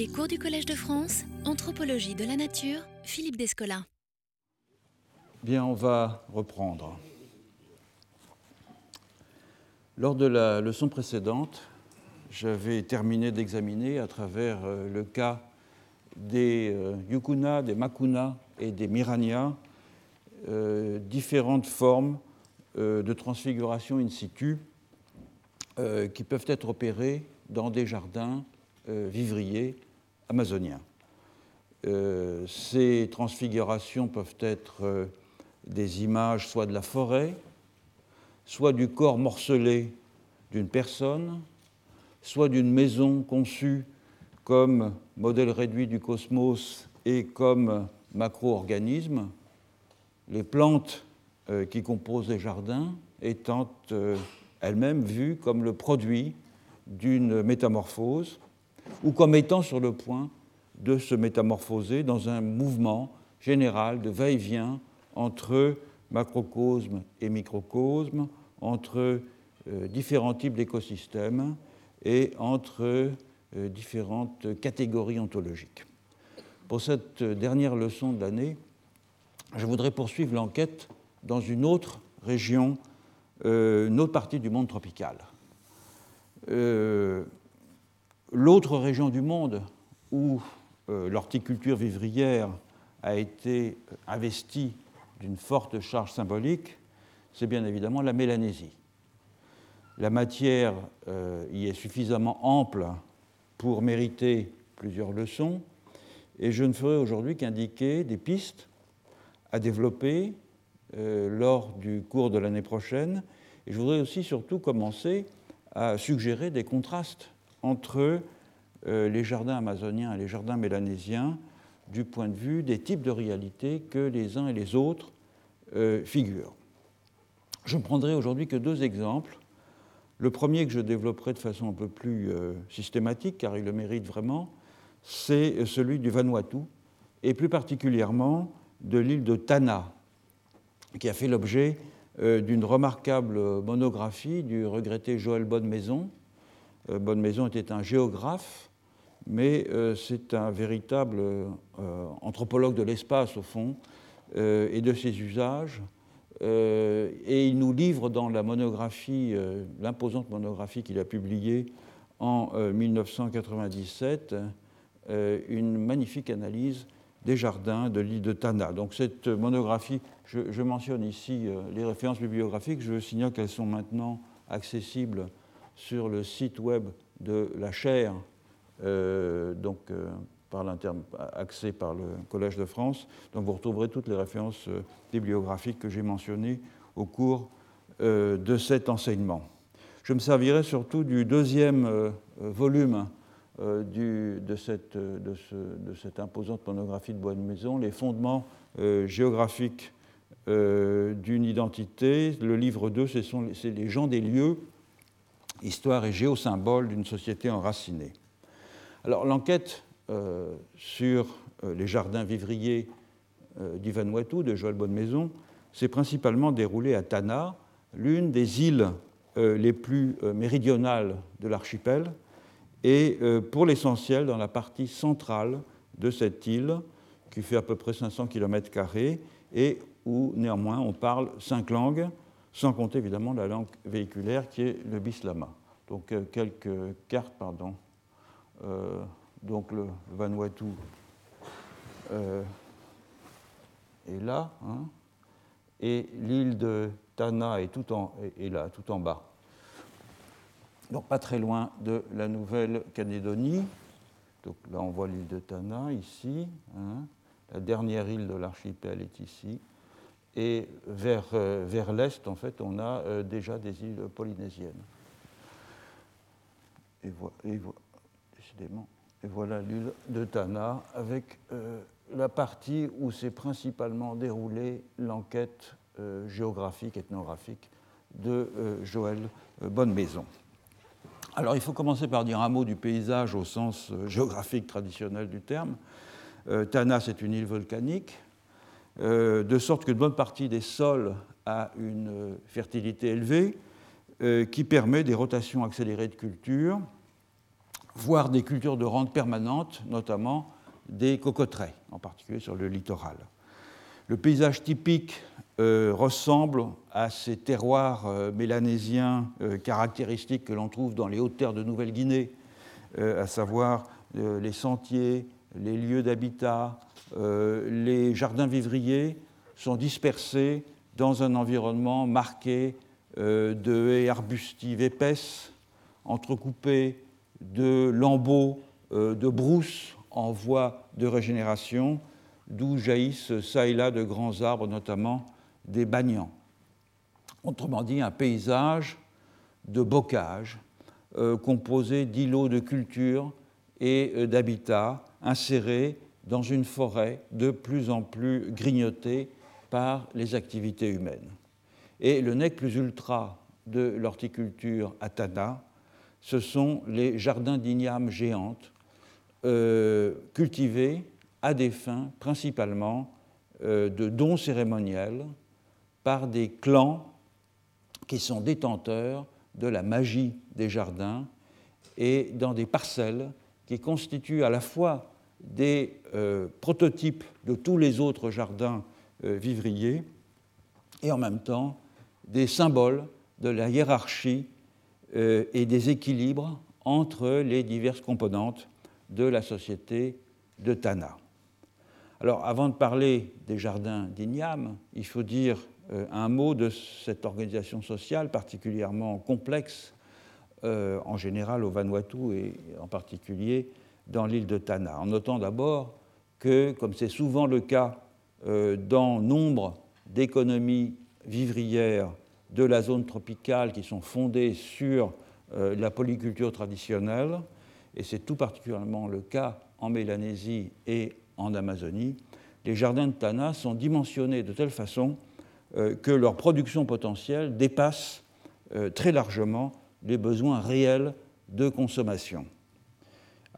Les cours du Collège de France, Anthropologie de la nature, Philippe Descola. Bien, on va reprendre. Lors de la leçon précédente, j'avais terminé d'examiner à travers euh, le cas des euh, yukuna, des makuna et des mirania euh, différentes formes de transfiguration in situ qui peuvent être opérées dans des jardins vivriers amazoniens. ces transfigurations peuvent être des images soit de la forêt, soit du corps morcelé d'une personne, soit d'une maison conçue comme modèle réduit du cosmos et comme macro-organisme, les plantes euh, qui composent les jardins étant euh, elles-mêmes vues comme le produit d'une métamorphose ou comme étant sur le point de se métamorphoser dans un mouvement général de va-et-vient entre macrocosme et microcosme, entre euh, différents types d'écosystèmes et entre euh, différentes catégories ontologiques. Pour cette dernière leçon de l'année, je voudrais poursuivre l'enquête dans une autre région, euh, une autre partie du monde tropical. L'autre région du monde où l'horticulture vivrière a été investie d'une forte charge symbolique, c'est bien évidemment la Mélanésie. La matière euh, y est suffisamment ample pour mériter plusieurs leçons, et je ne ferai aujourd'hui qu'indiquer des pistes à développer euh, lors du cours de l'année prochaine. Et je voudrais aussi surtout commencer à suggérer des contrastes entre euh, les jardins amazoniens et les jardins mélanésiens du point de vue des types de réalités que les uns et les autres euh, figurent. Je ne prendrai aujourd'hui que deux exemples. Le premier que je développerai de façon un peu plus euh, systématique, car il le mérite vraiment, c'est celui du Vanuatu, et plus particulièrement de l'île de Tana, qui a fait l'objet d'une remarquable monographie du regretté Joël Bonnemaison. Bonnemaison était un géographe mais euh, c'est un véritable euh, anthropologue de l'espace, au fond, euh, et de ses usages. et il nous livre dans la monographie, l'imposante monographie qu'il a publiée en 1997, une magnifique analyse des jardins de l'île de Tana. Donc cette monographie, je, je mentionne ici les références bibliographiques, je signale qu'elles sont maintenant accessibles sur le site web de la chaire euh, donc, euh, par accès par le Collège de France. Donc vous retrouverez toutes les références euh, bibliographiques que j'ai mentionnées au cours de cet enseignement. Je me servirai surtout du deuxième volume de, cette, de, cette, imposante monographie de Bois de Maison, Les fondements géographiques d'une identité. Le livre 2, c'est les gens des lieux, histoire et géosymboles d'une société enracinée. Alors l'enquête euh, sur euh, les jardins vivriers euh, du de Joël Bonnemaison s'est principalement déroulée à Tana, l'une des îles les plus méridionales de l'archipel, et pour l'essentiel dans la partie centrale de cette île, qui fait à peu près 500 km, et où néanmoins on parle cinq langues, sans compter évidemment la langue véhiculaire qui est le bislama. Donc quelques cartes, pardon. Euh, donc le Vanuatu euh, est là, hein, et l'île de Tana est, tout en, là, tout en bas. Donc pas très loin de la Nouvelle-Calédonie. Donc là on voit l'île de Tana ici. Hein. La dernière île de l'archipel est ici. Et vers, euh, vers l'est, en fait, on a déjà des îles polynésiennes. Et, voilà. Et voilà l'île de Tana avec euh, la partie où s'est principalement déroulée l'enquête euh, géographique, ethnographique de euh, Joël Bonnemaison. Alors il faut commencer par dire un mot du paysage au sens géographique traditionnel du terme. Tana, c'est une île volcanique, de sorte qu'une bonne partie des sols a une fertilité élevée qui permet des rotations accélérées de cultures voire des cultures de rente permanente, notamment des cocoteraies, en particulier sur le littoral. Le paysage typique euh, ressemble à ces terroirs euh, mélanésiens euh, caractéristiques que l'on trouve dans les hautes terres de Nouvelle-Guinée, à savoir les sentiers, les lieux d'habitat, les jardins vivriers sont dispersés dans un environnement marqué de haies arbustives épaisses, entrecoupées de lambeaux de brousses en voie de régénération, d'où jaillissent çà et là de grands arbres, notamment des bagnans. Autrement dit, un paysage de bocage euh, composé d'îlots de culture et euh, d'habitats insérés dans une forêt de plus en plus grignotée par les activités humaines. Et le nec plus ultra de l'horticulture à Tana, ce sont les jardins d'igname géantes euh, cultivés à des fins principalement de dons cérémoniels par des clans qui sont détenteurs de la magie des jardins et dans des parcelles qui constituent à la fois des euh, prototypes de tous les autres jardins euh, vivriers et en même temps des symboles de la hiérarchie euh, et des équilibres entre les diverses composantes de la société de Tana. Alors avant de parler des jardins d'Ignam, il faut dire un mot de cette organisation sociale particulièrement complexe, en général au Vanuatu et en particulier dans l'île de Tana, en notant d'abord que, comme c'est souvent le cas euh, dans nombre d'économies vivrières de la zone tropicale qui sont fondées sur la polyculture traditionnelle, et c'est tout particulièrement le cas en Mélanésie et en Amazonie, les jardins de Tana sont dimensionnés de telle façon euh, que leur production potentielle dépasse euh, très largement les besoins réels de consommation.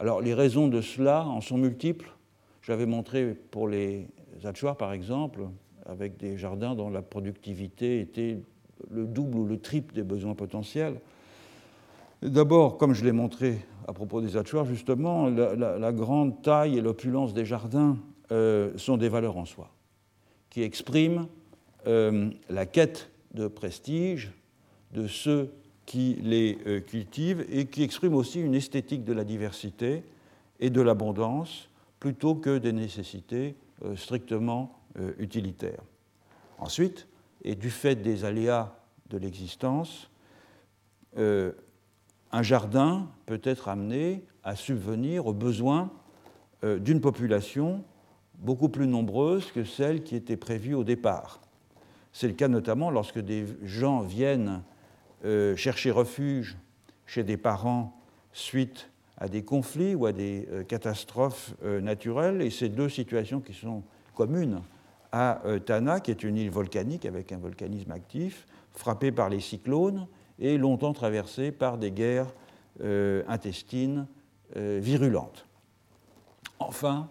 Alors les raisons de cela en sont multiples. J'avais montré pour les Achuar, par exemple, avec des jardins dont la productivité était le double ou le triple des besoins potentiels. D'abord, comme je l'ai montré à propos des Achuar, justement, la, grande taille et l'opulence des jardins euh, sont des valeurs en soi, qui expriment euh, la quête de prestige de ceux qui les euh, cultivent et qui exprime aussi une esthétique de la diversité et de l'abondance plutôt que des nécessités euh, strictement utilitaires. Ensuite, et du fait des aléas de l'existence, un jardin peut être amené à subvenir aux besoins d'une population beaucoup plus nombreuse que celle qui était prévue au départ. C'est le cas notamment lorsque des gens viennent euh, chercher refuge chez des parents suite à des conflits ou à des euh, catastrophes euh, naturelles. Et ces deux situations qui sont communes à Tana, qui est une île volcanique avec un volcanisme actif, frappée par les cyclones et longtemps traversée par des guerres intestines virulentes. Enfin,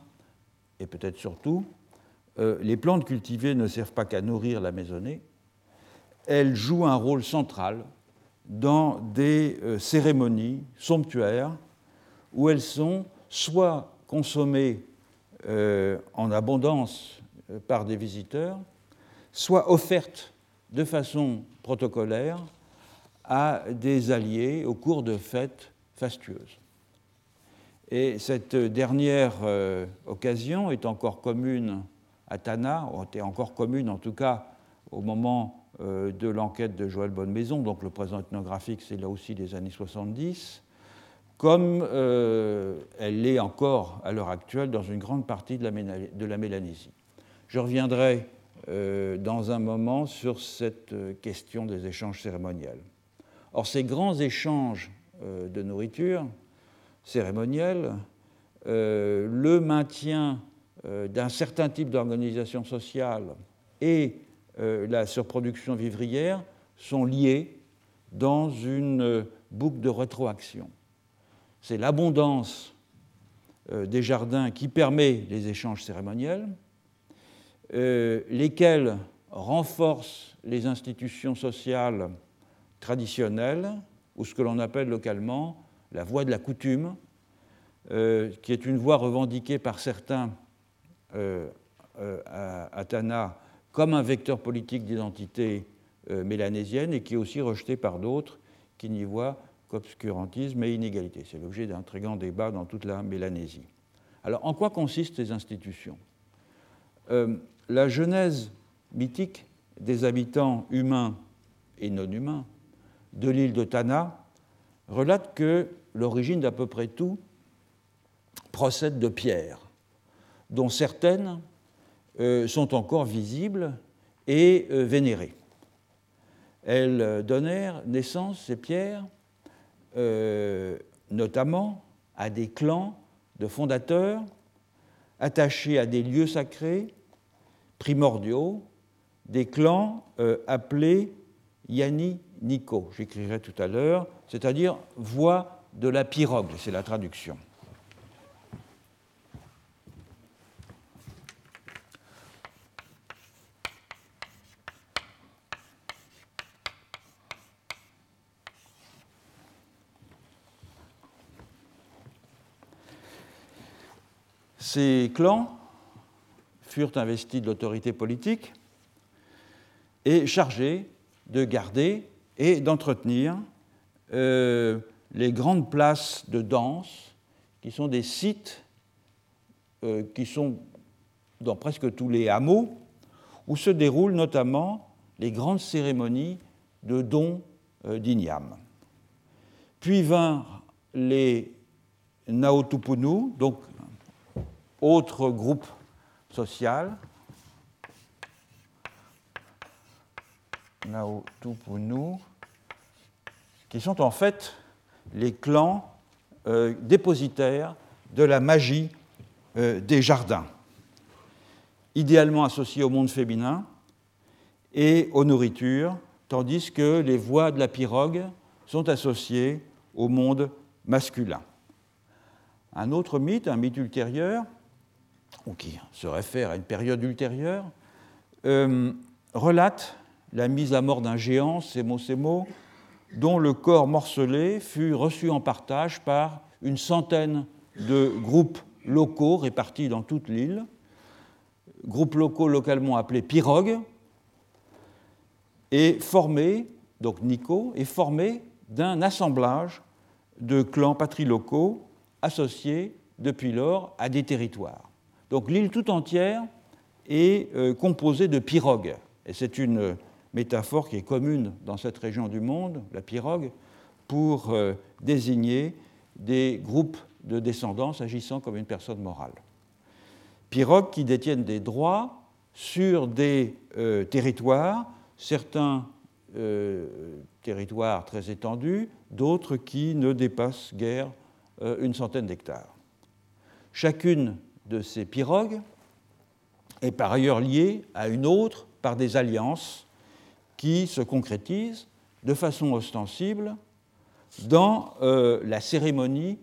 et peut-être surtout, les plantes cultivées ne servent pas qu'à nourrir la maisonnée, elles jouent un rôle central dans des euh, cérémonies somptuaires où elles sont soit consommées euh, en abondance par des visiteurs, soit offertes de façon protocolaire à des alliés au cours de fêtes fastueuses. Et cette dernière occasion est encore commune à Tana, était encore commune en tout cas au moment euh, de l'enquête de Joël Bonnemaison, donc le présent ethnographique c'est là aussi des années 70, comme euh, elle l'est encore à l'heure actuelle dans une grande partie de la, Mélanésie. Je reviendrai euh, dans un moment sur cette question des échanges cérémoniels. Or, ces grands échanges de nourriture cérémonielle, le maintien euh, d'un certain type d'organisation sociale et euh, la surproduction vivrière sont liés dans une euh, boucle de rétroaction. C'est l'abondance des jardins qui permet les échanges cérémoniels, lesquels renforcent les institutions sociales traditionnelles, ou ce que l'on appelle localement la voie de la coutume, qui est une voie revendiquée par certains à, Tana comme un vecteur politique d'identité mélanésienne et qui est aussi rejeté par d'autres qui n'y voient qu'obscurantisme et inégalité. C'est l'objet d'un très grand débat dans toute la Mélanésie. Alors, en quoi consistent ces institutions? La genèse mythique des habitants humains et non humains de l'île de Tana relate que l'origine d'à peu près tout procède de pierres, dont certaines euh, sont encore visibles et euh, vénérées. Elles donnèrent naissance, ces pierres, euh, notamment à des clans de fondateurs attachés à des lieux sacrés primordiaux, des clans appelés Yani Nico, j'écrirai tout à l'heure, c'est-à-dire voix de la pirogue, c'est la traduction. Ces clans furent investis de l'autorité politique et chargés de garder et d'entretenir euh, les grandes places de danse, qui sont des sites euh, qui sont dans presque tous les hameaux, où se déroulent notamment les grandes cérémonies de dons euh. Puis vinrent les Naotupunu, donc autre groupe social, Naotupunu, qui sont en fait les clans euh, dépositaires de la magie euh, des jardins, idéalement associés au monde féminin et aux nourritures, tandis que les voies de la pirogue sont associées au monde masculin. Un autre mythe, un mythe ultérieur, ou qui se réfère à une période ultérieure, euh, relate la mise à mort d'un géant, Semo, dont le corps morcelé fut reçu en partage par une centaine de groupes locaux répartis dans toute l'île, groupes locaux localement appelés pirogues, et formés, donc Nico, est formé d'un assemblage de clans patrilocaux associés depuis lors à des territoires. Donc l'île tout entière est euh, composée de pirogues, et c'est une métaphore qui est commune dans cette région du monde, la pirogue, pour euh, désigner des groupes de descendants agissant comme une personne morale. Pirogues qui détiennent des droits sur des euh, territoires, certains euh, territoires très étendus, d'autres qui ne dépassent guère une centaine d'hectares. Chacune de ces pirogues est par ailleurs liée à une autre par des alliances qui se concrétise de façon ostensible dans euh, la cérémonie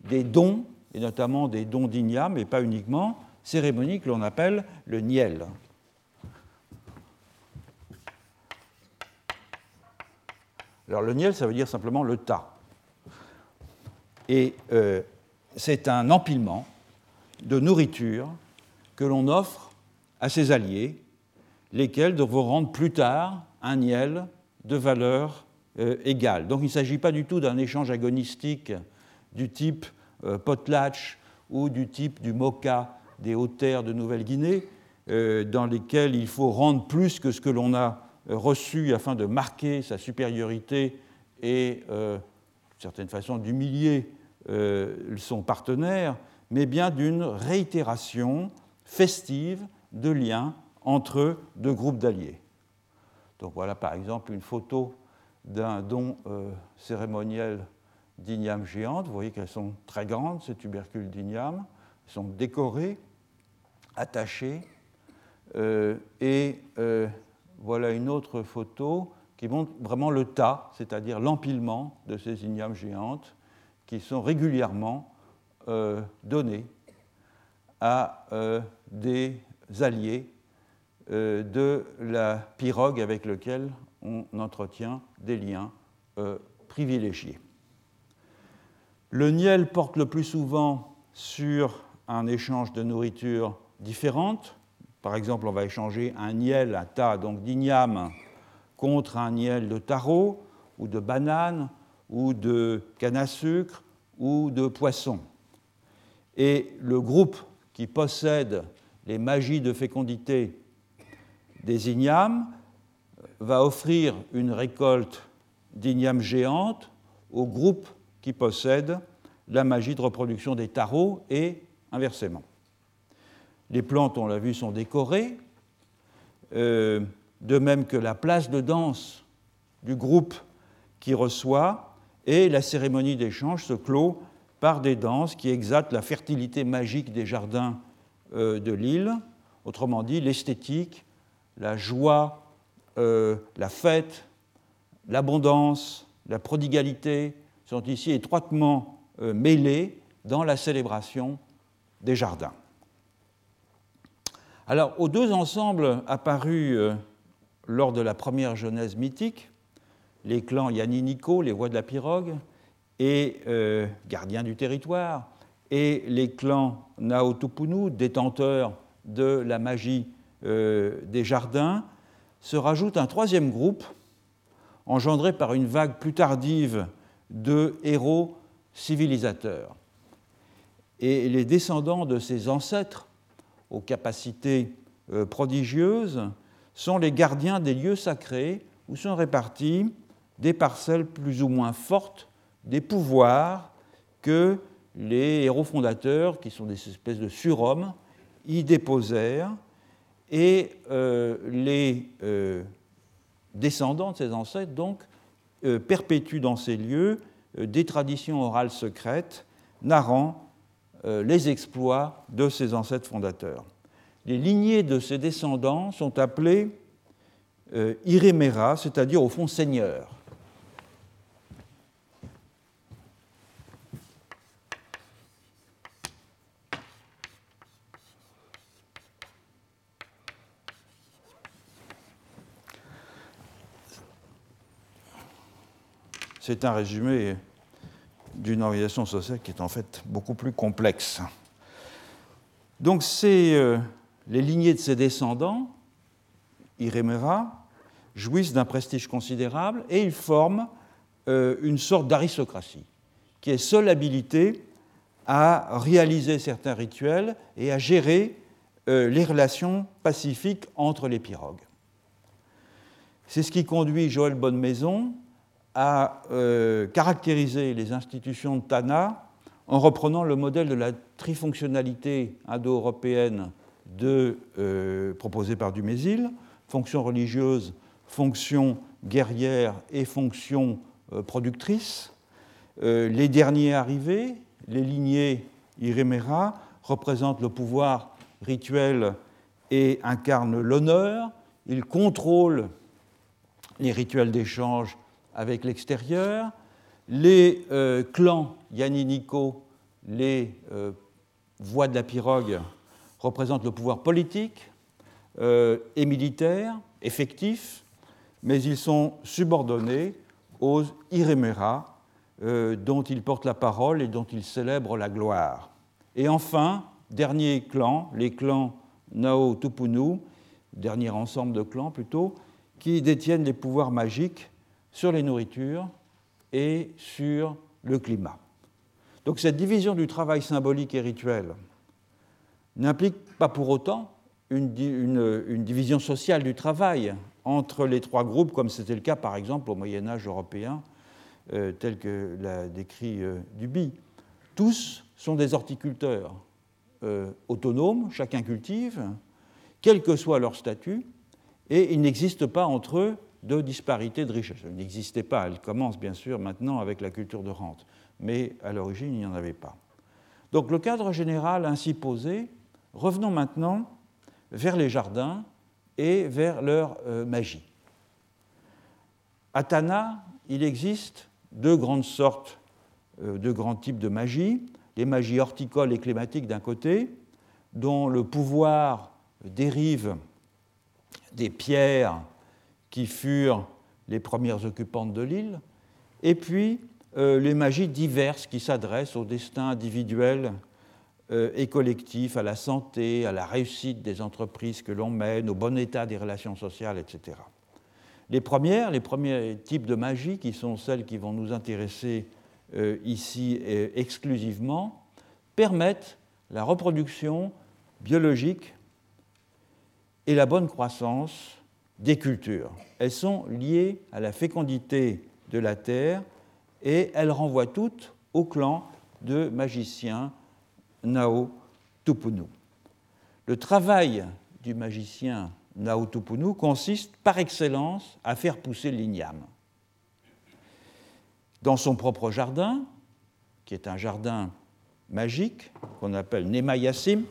des dons, et notamment des dons d'igname, mais pas uniquement, cérémonie que l'on appelle le niel. Alors le niel, ça veut dire simplement le tas. Et euh, c'est un empilement de nourriture que l'on offre à ses alliés, lesquels devront rendre plus tard un niel de valeur euh, égale. Donc il ne s'agit pas du tout d'un échange agonistique du type euh, potlatch ou du type du mocha des hautes terres de Nouvelle-Guinée, euh, dans lesquels il faut rendre plus que ce que l'on a reçu afin de marquer sa supériorité et, d'une certaine façon, d'humilier son partenaire, mais bien d'une réitération festive de liens entre deux groupes d'alliés. Donc voilà par exemple une photo d'un don euh, cérémoniel d'igname géante. Vous voyez qu'elles sont très grandes, ces tubercules d'igname. Elles sont décorées, attachées. Euh, et euh, voilà une autre photo qui montre vraiment le tas, c'est-à-dire l'empilement de ces ignames géantes qui sont régulièrement donnés à des alliés euh, de la pirogue avec laquelle on entretient des liens euh, privilégiés. Le niel porte le plus souvent sur un échange de nourriture différente. Par exemple, on va échanger un niel, un tas donc d'igname, contre un niel de taro ou de banane ou de canne à sucre ou de poisson. Et le groupe qui possède les magies de fécondité des ignames va offrir une récolte d'ignames géantes au groupe qui possède la magie de reproduction des tarots et inversement. Les plantes, on l'a vu, sont décorées, euh, de même que la place de danse du groupe qui reçoit, et la cérémonie d'échange se clôt par des danses qui exaltent la fertilité magique des jardins euh, de l'île, autrement dit l'esthétique, la joie, euh, la fête, l'abondance, la prodigalité sont ici étroitement euh, mêlés dans la célébration des jardins. Alors, aux deux ensembles apparus lors de la première Genèse mythique, les clans Yaninico, les rois de la pirogue, et euh, gardiens du territoire, et les clans Naotupunu, détenteurs de la magie euh, des jardins, se rajoute un troisième groupe, engendré par une vague plus tardive de héros civilisateurs. Et les descendants de ces ancêtres, aux capacités euh, prodigieuses, sont les gardiens des lieux sacrés où sont répartis des parcelles plus ou moins fortes des pouvoirs que les héros fondateurs, qui sont des espèces de surhommes, y déposèrent, et euh, les euh, descendants de ces ancêtres, donc, euh, perpétuent dans ces lieux des traditions orales secrètes narrant les exploits de ces ancêtres fondateurs. Les lignées de ces descendants sont appelées Iréméra, c'est-à-dire au fond seigneurs. C'est un résumé d'une organisation sociale qui est en fait beaucoup plus complexe. Donc c'est euh, les lignées de ses descendants, Irémera, jouissent d'un prestige considérable et ils forment euh, une sorte d'aristocratie qui est seule habilitée à réaliser certains rituels et à gérer euh, les relations pacifiques entre les pirogues. C'est ce qui conduit Joël Bonnemaison a euh, caractérisé les institutions de Tana en reprenant le modèle de la trifonctionnalité indo-européenne euh, proposé par Dumézil, fonction religieuse, fonction guerrière et fonction euh, productrice. les derniers arrivés, les lignées Iréméra, représentent le pouvoir rituel et incarnent l'honneur. Ils contrôlent les rituels d'échange avec l'extérieur. Les euh, clans Yaninico, les euh, voix de la pirogue, représentent le pouvoir politique euh, et militaire, effectif, mais ils sont subordonnés aux Iréméra, dont ils portent la parole et dont ils célèbrent la gloire. Et enfin, dernier clan, les clans Nao Tupunu, dernier ensemble de clans plutôt, qui détiennent les pouvoirs magiques sur les nourritures et sur le climat. Donc cette division du travail symbolique et rituel n'implique pas pour autant une, division sociale du travail entre les trois groupes, comme c'était le cas par exemple au Moyen Âge européen, euh, tel que l'a décrit euh, Duby. Tous sont des horticulteurs euh, autonomes, chacun cultive, quel que soit leur statut, et il n'existe pas entre eux de disparité de richesse. Elle n'existait pas, elle commence bien sûr maintenant avec la culture de rente, mais à l'origine il n'y en avait pas. Donc le cadre général ainsi posé, revenons maintenant vers les jardins et vers leur euh, magie. À Tana, il existe deux grandes sortes, euh, deux grands types de magie. Les magies horticoles et climatiques d'un côté, dont le pouvoir dérive des pierres qui furent les premières occupantes de l'île, et puis les magies diverses qui s'adressent au destin individuel et collectif, à la santé, à la réussite des entreprises que l'on mène, au bon état des relations sociales, etc. Les premières, les premiers types de magie, qui sont celles qui vont nous intéresser euh, ici euh, exclusivement, permettent la reproduction biologique et la bonne croissance des cultures. Elles sont liées à la fécondité de la terre et elles renvoient toutes au clan de magiciens Nao Tupunu. Le travail du magicien Naotupunu consiste par excellence à faire pousser l'igname. Dans son propre jardin, qui est un jardin magique qu'on appelle Nemayassim,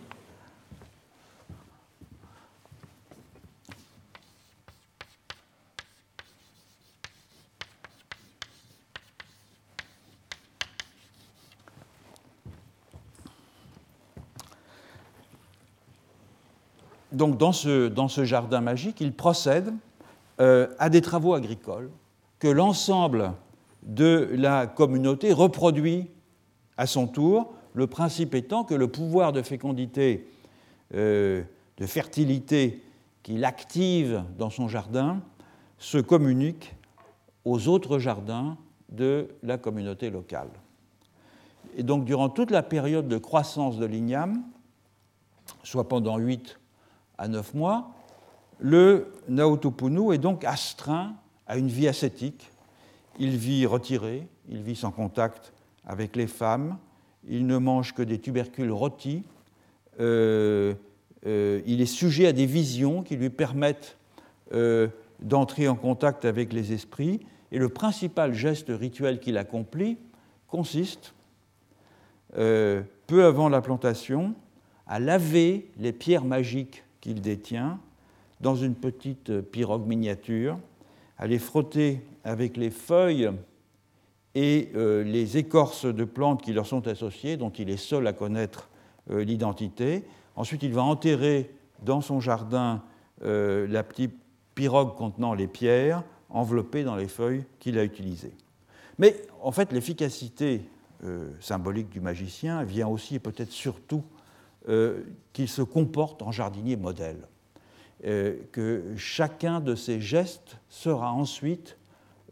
donc dans ce, dans ce, jardin magique, il procède euh, à des travaux agricoles que l'ensemble de la communauté reproduit à son tour, le principe étant que le pouvoir de fécondité, euh, de fertilité qu'il active dans son jardin se communique aux autres jardins de la communauté locale. Et donc durant toute la période de croissance de l'igname, soit pendant 8 à 9 mois, le Naotopunu est donc astreint à une vie ascétique. Il vit retiré, il vit sans contact avec les femmes, il ne mange que des tubercules rôtis, euh, euh, il est sujet à des visions qui lui permettent euh, d'entrer en contact avec les esprits, et le principal geste rituel qu'il accomplit consiste, peu avant la plantation, à laver les pierres magiques qu'il détient dans une petite pirogue miniature, à les frotter avec les feuilles et euh, les écorces de plantes qui leur sont associées, dont il est seul à connaître euh, l'identité. Ensuite, il va enterrer dans son jardin euh, la petite pirogue contenant les pierres, enveloppées dans les feuilles qu'il a utilisées. Mais en fait, l'efficacité symbolique du magicien vient aussi et peut-être surtout euh, qu'il se comporte en jardinier modèle, euh, que chacun de ces gestes sera ensuite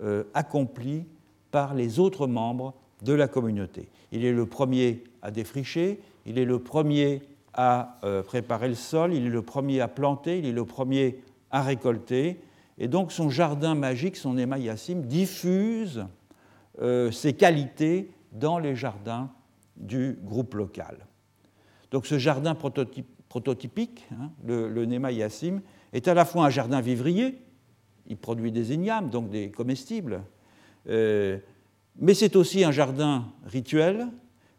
euh, accompli par les autres membres de la communauté. Il est le premier à défricher, il est le premier à préparer le sol, il est le premier à planter, il est le premier à récolter, et donc son jardin magique, son émaillassim, diffuse ses qualités dans les jardins du groupe local. Donc ce jardin prototypique, hein, le, le Nema Yassim, est à la fois un jardin vivrier, il produit des ignames, donc des comestibles, euh, mais c'est aussi un jardin rituel,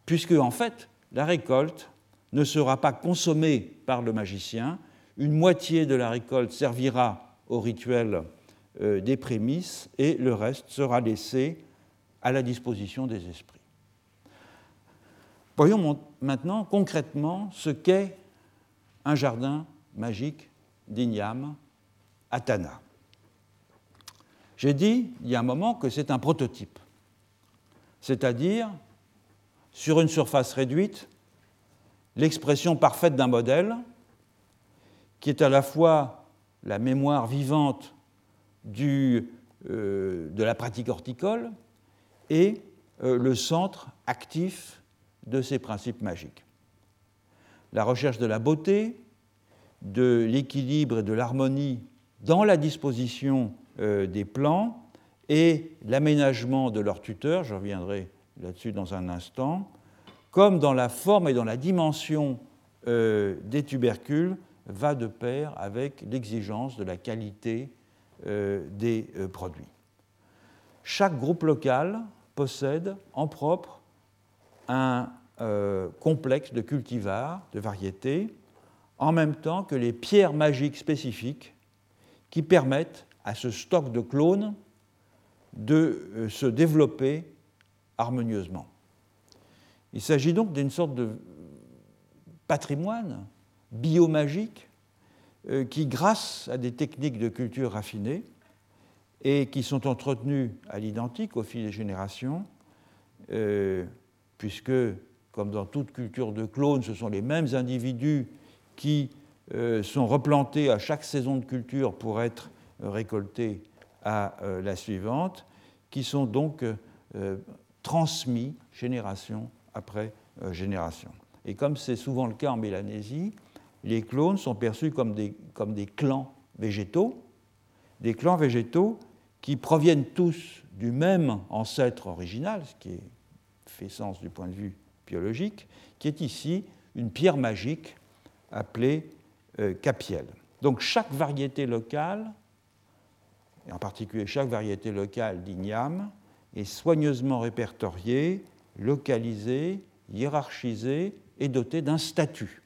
puisque en fait, la récolte ne sera pas consommée par le magicien, une moitié de la récolte servira au rituel euh, des prémices et le reste sera laissé à la disposition des esprits. Voyons maintenant concrètement ce qu'est un jardin magique d'Ignam à Tana. J'ai dit il y a un moment que c'est un prototype, c'est-à-dire sur une surface réduite, l'expression parfaite d'un modèle qui est à la fois la mémoire vivante euh, de la pratique horticole et euh, le centre actif de ces principes magiques. La recherche de la beauté, de l'équilibre et de l'harmonie dans la disposition euh, des plans et l'aménagement de leurs tuteurs, je reviendrai là-dessus dans un instant, comme dans la forme et dans la dimension euh, des tubercules, va de pair avec l'exigence de la qualité euh, des produits. Chaque groupe local possède en propre un euh, complexe de cultivars, de variétés, en même temps que les pierres magiques spécifiques qui permettent à ce stock de clones de euh, se développer harmonieusement. Il s'agit donc d'une sorte de patrimoine biomagique euh, qui, grâce à des techniques de culture raffinées et qui sont entretenues à l'identique au fil des générations, puisque, comme dans toute culture de clones, ce sont les mêmes individus qui sont replantés à chaque saison de culture pour être récoltés à la suivante, qui sont donc transmis génération après génération. Et comme c'est souvent le cas en Mélanésie, les clones sont perçus comme des, comme des clans végétaux, des clans végétaux qui proviennent tous du même ancêtre original, ce qui fait sens du point de vue biologique, qui est ici une pierre magique appelée euh, capiel. Donc chaque variété locale, et en particulier chaque variété locale d'igname, est soigneusement répertoriée, localisée, hiérarchisée et dotée d'un statut.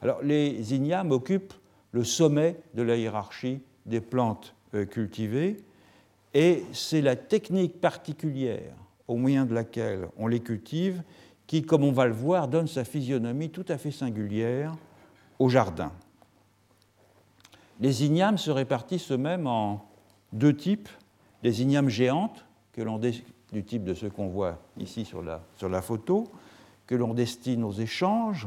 Alors les ignames occupent le sommet de la hiérarchie des plantes euh, cultivées et c'est la technique particulière au moyen de laquelle on les cultive qui, comme on va le voir, donne sa physionomie tout à fait singulière au jardin. Les ignames se répartissent eux-mêmes en deux types, les ignames géantes, que l'on du type de ceux qu'on voit ici sur la, photo, que l'on destine aux échanges,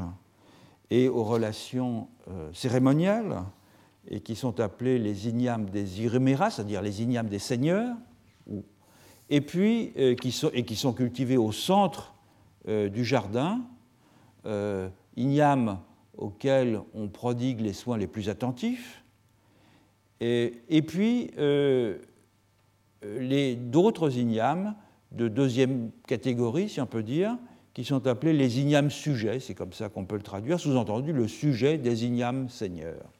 et aux relations euh, cérémoniales, et qui sont appelés les ignames des iréméras, c'est-à-dire les ignames des seigneurs, et puis euh, qui, sont, et qui sont cultivés au centre euh, du jardin, ignames auxquels on prodigue les soins les plus attentifs, et, puis d'autres ignames de deuxième catégorie, si on peut dire, qui sont appelés les ignames sujets, c'est comme ça qu'on peut le traduire, sous-entendu le sujet des ignames seigneurs.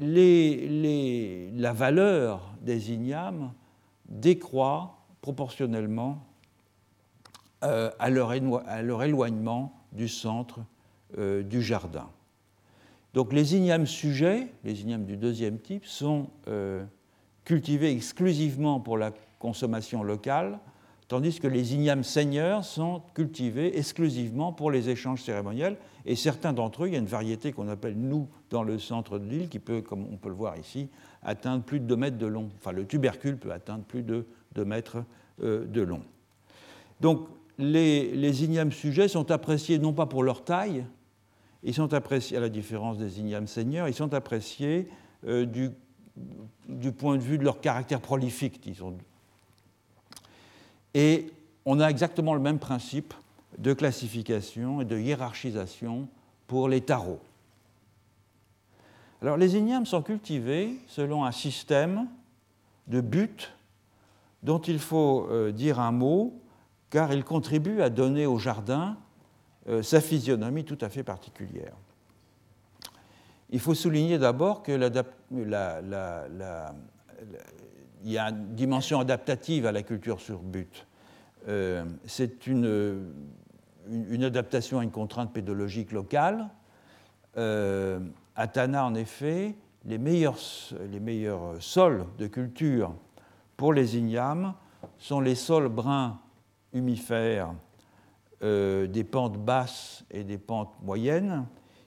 Euh, la valeur des ignames décroît proportionnellement euh, à, leur éloignement du centre euh, du jardin. Donc les ignames sujets, les ignames du deuxième type, sont cultivés exclusivement pour la consommation locale, tandis que les ignames seigneurs sont cultivés exclusivement pour les échanges cérémoniels. Et certains d'entre eux, il y a une variété qu'on appelle nous dans le centre de l'île, qui peut, comme on peut le voir ici, atteindre plus de 2 mètres de long. Enfin, le tubercule peut atteindre plus de 2 mètres euh, de long. Donc, les, ignames sujets sont appréciés non pas pour leur taille, ils sont appréciés, à la différence des ignames seigneurs, ils sont appréciés euh, du, du, point de vue de leur caractère prolifique, disons, et on a exactement le même principe de classification et de hiérarchisation pour les tarots. Alors les ignames sont cultivés selon un système de buts dont il faut euh, dire un mot car il contribue à donner au jardin euh, sa physionomie tout à fait particulière. Il faut souligner d'abord que la, il y a une dimension adaptative à la culture sur but. Euh, c'est une, adaptation à une contrainte pédologique locale. Euh, à Tana, en effet, les meilleurs, les meilleurs sols de culture pour les ignames sont les sols bruns humifères euh, des pentes basses et des pentes moyennes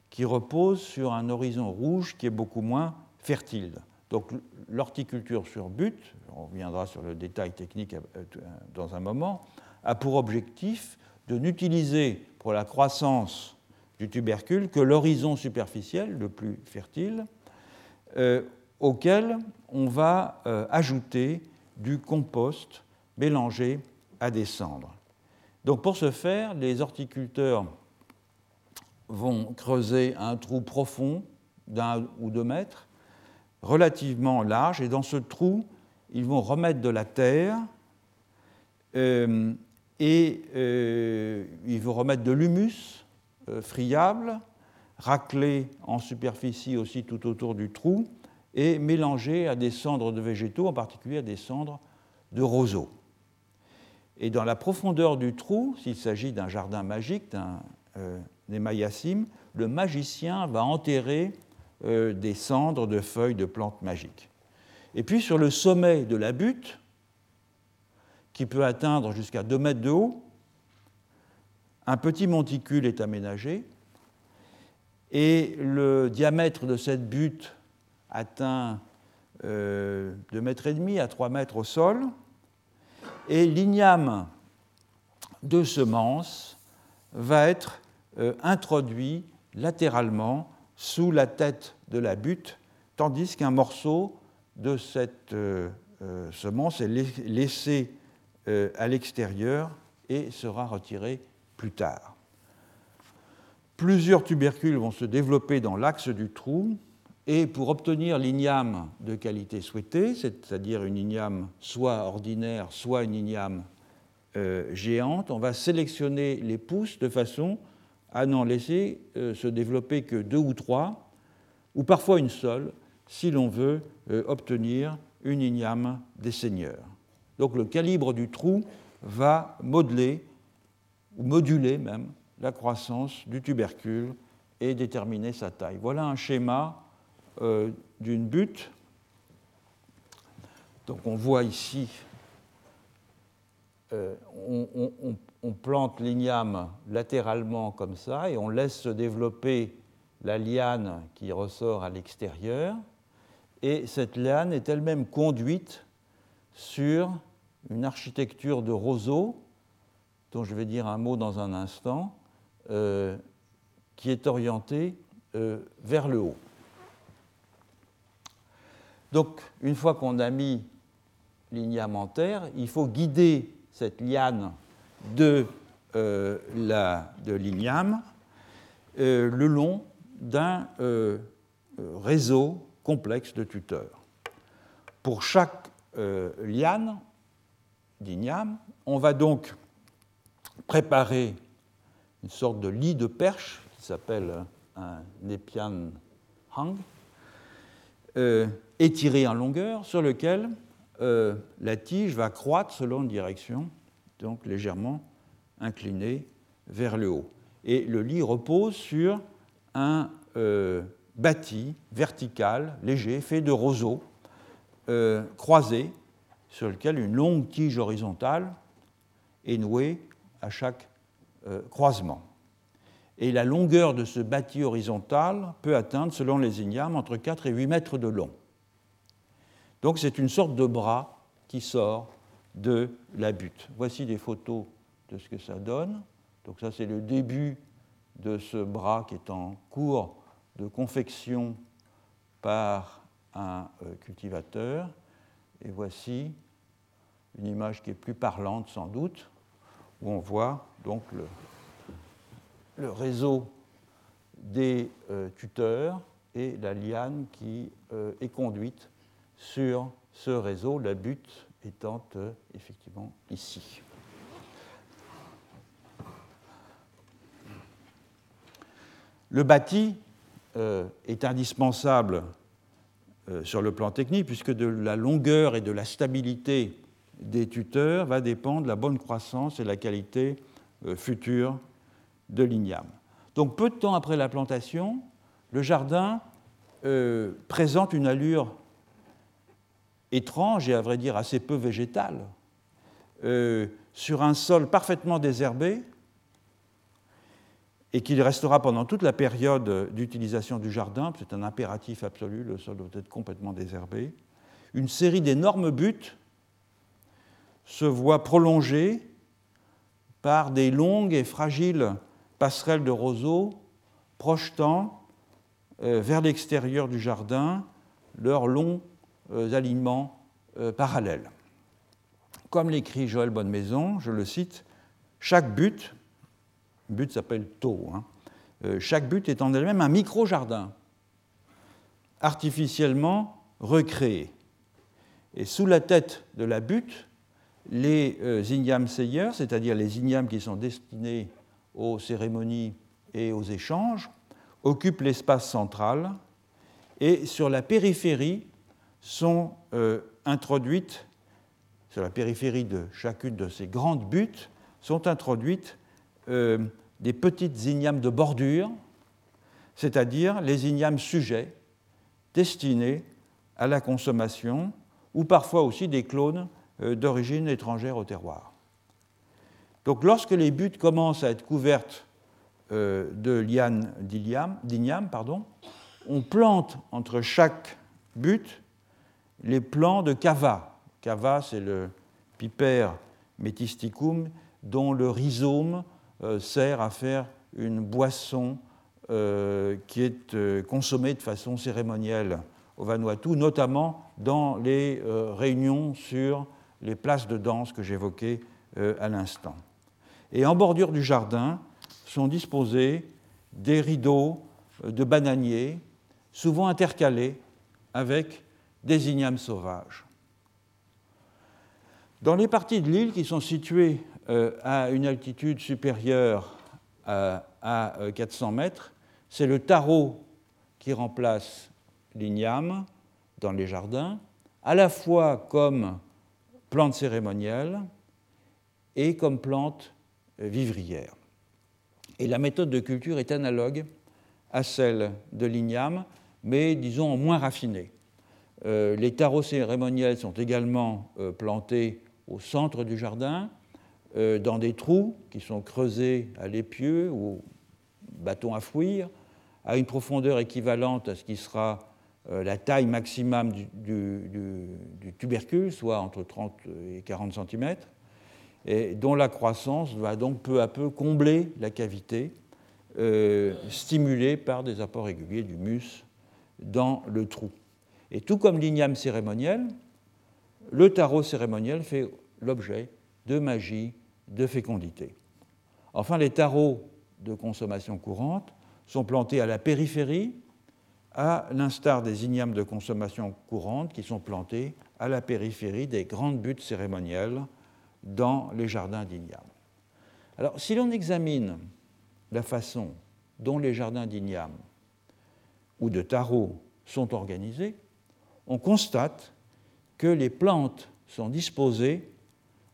qui reposent sur un horizon rouge qui est beaucoup moins fertile. Donc l'horticulture sur but, on reviendra sur le détail technique euh, euh, dans un moment, a pour objectif de n'utiliser pour la croissance du tubercule que l'horizon superficiel le plus fertile, euh, auquel on va ajouter du compost mélangé à des cendres. Donc pour ce faire, les horticulteurs vont creuser un trou profond d'un ou deux mètres relativement large, et dans ce trou, ils vont remettre de la terre euh, et euh, ils vont remettre de l'humus euh, friable, raclé en superficie aussi tout autour du trou, et mélangé à des cendres de végétaux, en particulier à des cendres de roseaux. Et dans la profondeur du trou, s'il s'agit d'un jardin magique, d'un euh, le magicien va enterrer euh, des cendres de feuilles de plantes magiques. Et puis sur le sommet de la butte, qui peut atteindre jusqu'à 2 mètres de haut, un petit monticule est aménagé et le diamètre de cette butte atteint de mètre et demi à 3 mètres au sol, et l'igname de semence va être introduit latéralement sous la tête de la butte, tandis qu'un morceau de cette semence est laissé à l'extérieur et sera retiré plus tard. Plusieurs tubercules vont se développer dans l'axe du trou et pour obtenir l'igname de qualité souhaitée, c'est-à-dire une igname soit ordinaire, soit une igname euh, géante, on va sélectionner les pousses de façon à n'en laisser euh, se développer que deux ou trois, ou parfois une seule, si l'on veut euh, obtenir une igname des seigneurs. Donc le calibre du trou va modeler, ou moduler même, la croissance du tubercule et déterminer sa taille. Voilà un schéma euh, d'une butte. Donc on voit ici, euh, on, plante l'igname latéralement comme ça et on laisse se développer la liane qui ressort à l'extérieur. Et cette liane est elle-même conduite sur une architecture de roseaux, dont je vais dire un mot dans un instant, euh, qui est orientée euh, vers le haut. Donc, une fois qu'on a mis l'igname en terre, il faut guider cette liane de euh, euh, le long d'un réseau complexe de tuteurs. Pour chaque liane, d'igname. On va donc préparer une sorte de lit de perche qui s'appelle un Nepian Hang, euh, étiré en longueur, sur lequel euh, la tige va croître selon une direction, donc légèrement inclinée vers le haut. Et le lit repose sur un euh, bâti vertical, léger, fait de roseaux croisés sur lequel une longue tige horizontale est nouée à chaque euh, croisement. Et la longueur de ce bâti horizontal peut atteindre, selon les ignames, entre 4 et 8 mètres de long. Donc c'est une sorte de bras qui sort de la butte. Voici des photos de ce que ça donne. Donc ça c'est le début de ce bras qui est en cours de confection par un euh, cultivateur. Et voici une image qui est plus parlante sans doute, où on voit donc le, réseau des euh, tuteurs et la liane qui euh, est conduite sur ce réseau, la butte étant euh, effectivement ici. Le bâti est indispensable euh, sur le plan technique, puisque de la longueur et de la stabilité des tuteurs va dépendre la bonne croissance et la qualité euh, future de l'igname. Donc peu de temps après la plantation, le jardin euh, présente une allure étrange et à vrai dire assez peu végétale, sur un sol parfaitement désherbé, et qu'il restera pendant toute la période d'utilisation du jardin, c'est un impératif absolu, le sol doit être complètement désherbé, une série d'énormes buttes se voit prolongée par des longues et fragiles passerelles de roseaux projetant euh, vers l'extérieur du jardin leurs longs euh, alignements euh, parallèles. Comme l'écrit Joël Bonnemaison, je le cite, chaque butte but s'appelle taux. Hein. Euh, chaque but est en elle-même un micro-jardin, artificiellement recréé. Et sous la tête de la butte, les euh, ignames seyeurs, c'est-à-dire les ignames qui sont destinés aux cérémonies et aux échanges, occupent l'espace central et sur la périphérie sont euh, introduites, sur la périphérie de chacune de ces grandes buttes, sont introduites des petites ignames de bordure, c'est-à-dire les ignames sujets destinés à la consommation, ou parfois aussi des clones euh, d'origine étrangère au terroir. Donc lorsque les buttes commencent à être couvertes euh, de lianes d'igname, on plante entre chaque butte les plants de cava. Cava, c'est le piper metisticum dont le rhizome euh, sert à faire une boisson euh, qui est euh, consommée de façon cérémonielle au Vanuatu, notamment dans les réunions sur les places de danse que j'évoquais à l'instant. Et en bordure du jardin sont disposés des rideaux de bananiers, souvent intercalés avec des ignames sauvages. Dans les parties de l'île qui sont situées euh, à une altitude supérieure à, 400 euh, mètres, c'est le taro qui remplace l'igname dans les jardins, à la fois comme plante cérémonielle et comme plante vivrière. Et la méthode de culture est analogue à celle de l'igname, mais disons moins raffinée. Euh, les tarots cérémoniels sont également euh, plantés au centre du jardin, euh, dans des trous qui sont creusés à l'épieu ou bâton à fouir, à une profondeur équivalente à ce qui sera la taille maximum du, tubercule, soit entre 30 et 40 cm, et dont la croissance va donc peu à peu combler la cavité, stimulée par des apports réguliers d'humus dans le trou. Et tout comme l'igname cérémoniel, le tarot cérémoniel fait l'objet de magie, de fécondité. Enfin, les tarots de consommation courante sont plantés à la périphérie, à l'instar des ignames de consommation courante qui sont plantés à la périphérie des grandes buttes cérémonielles dans les jardins d'ignames. Alors, si l'on examine la façon dont les jardins d'ignames ou de tarots sont organisés, on constate que les plantes sont disposées,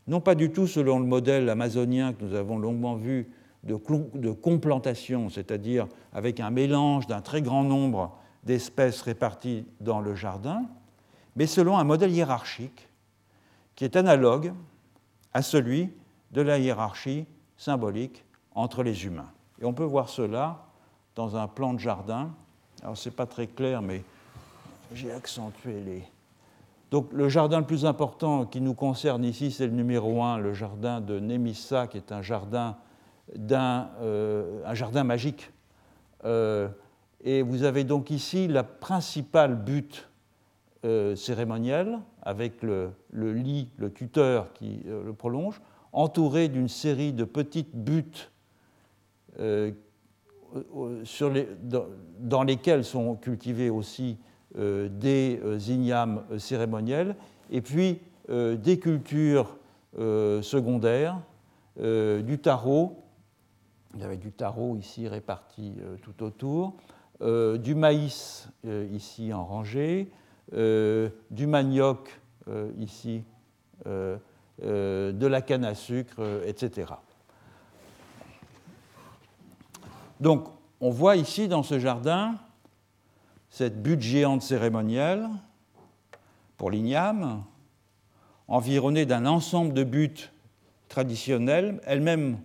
non pas du tout selon le modèle amazonien que nous avons longuement vu de, complantation, c'est-à-dire avec un mélange d'un très grand nombre d'espèces réparties dans le jardin, mais selon un modèle hiérarchique qui est analogue à celui de la hiérarchie symbolique entre les humains. Et on peut voir cela dans un plan de jardin. Alors, ce n'est pas très clair, mais j'ai accentué les. Donc le jardin le plus important qui nous concerne ici, c'est le numéro 1, le jardin de Nemissa, qui est un jardin, euh, jardin magique. Euh, et vous avez donc ici la principale butte euh, cérémonielle, avec le, lit, le tuteur qui le prolonge, entouré d'une série de petites buttes les, dans, lesquelles sont cultivées aussi des euh, ignames euh, cérémoniels, et puis des cultures secondaires, du tarot, il y avait du tarot ici réparti tout autour, du maïs ici en rangée, du manioc ici, de la canne à sucre, etc. Donc, on voit ici dans ce jardin cette butte géante cérémonielle pour l'igname, environnée d'un ensemble de buttes traditionnelles, elle-même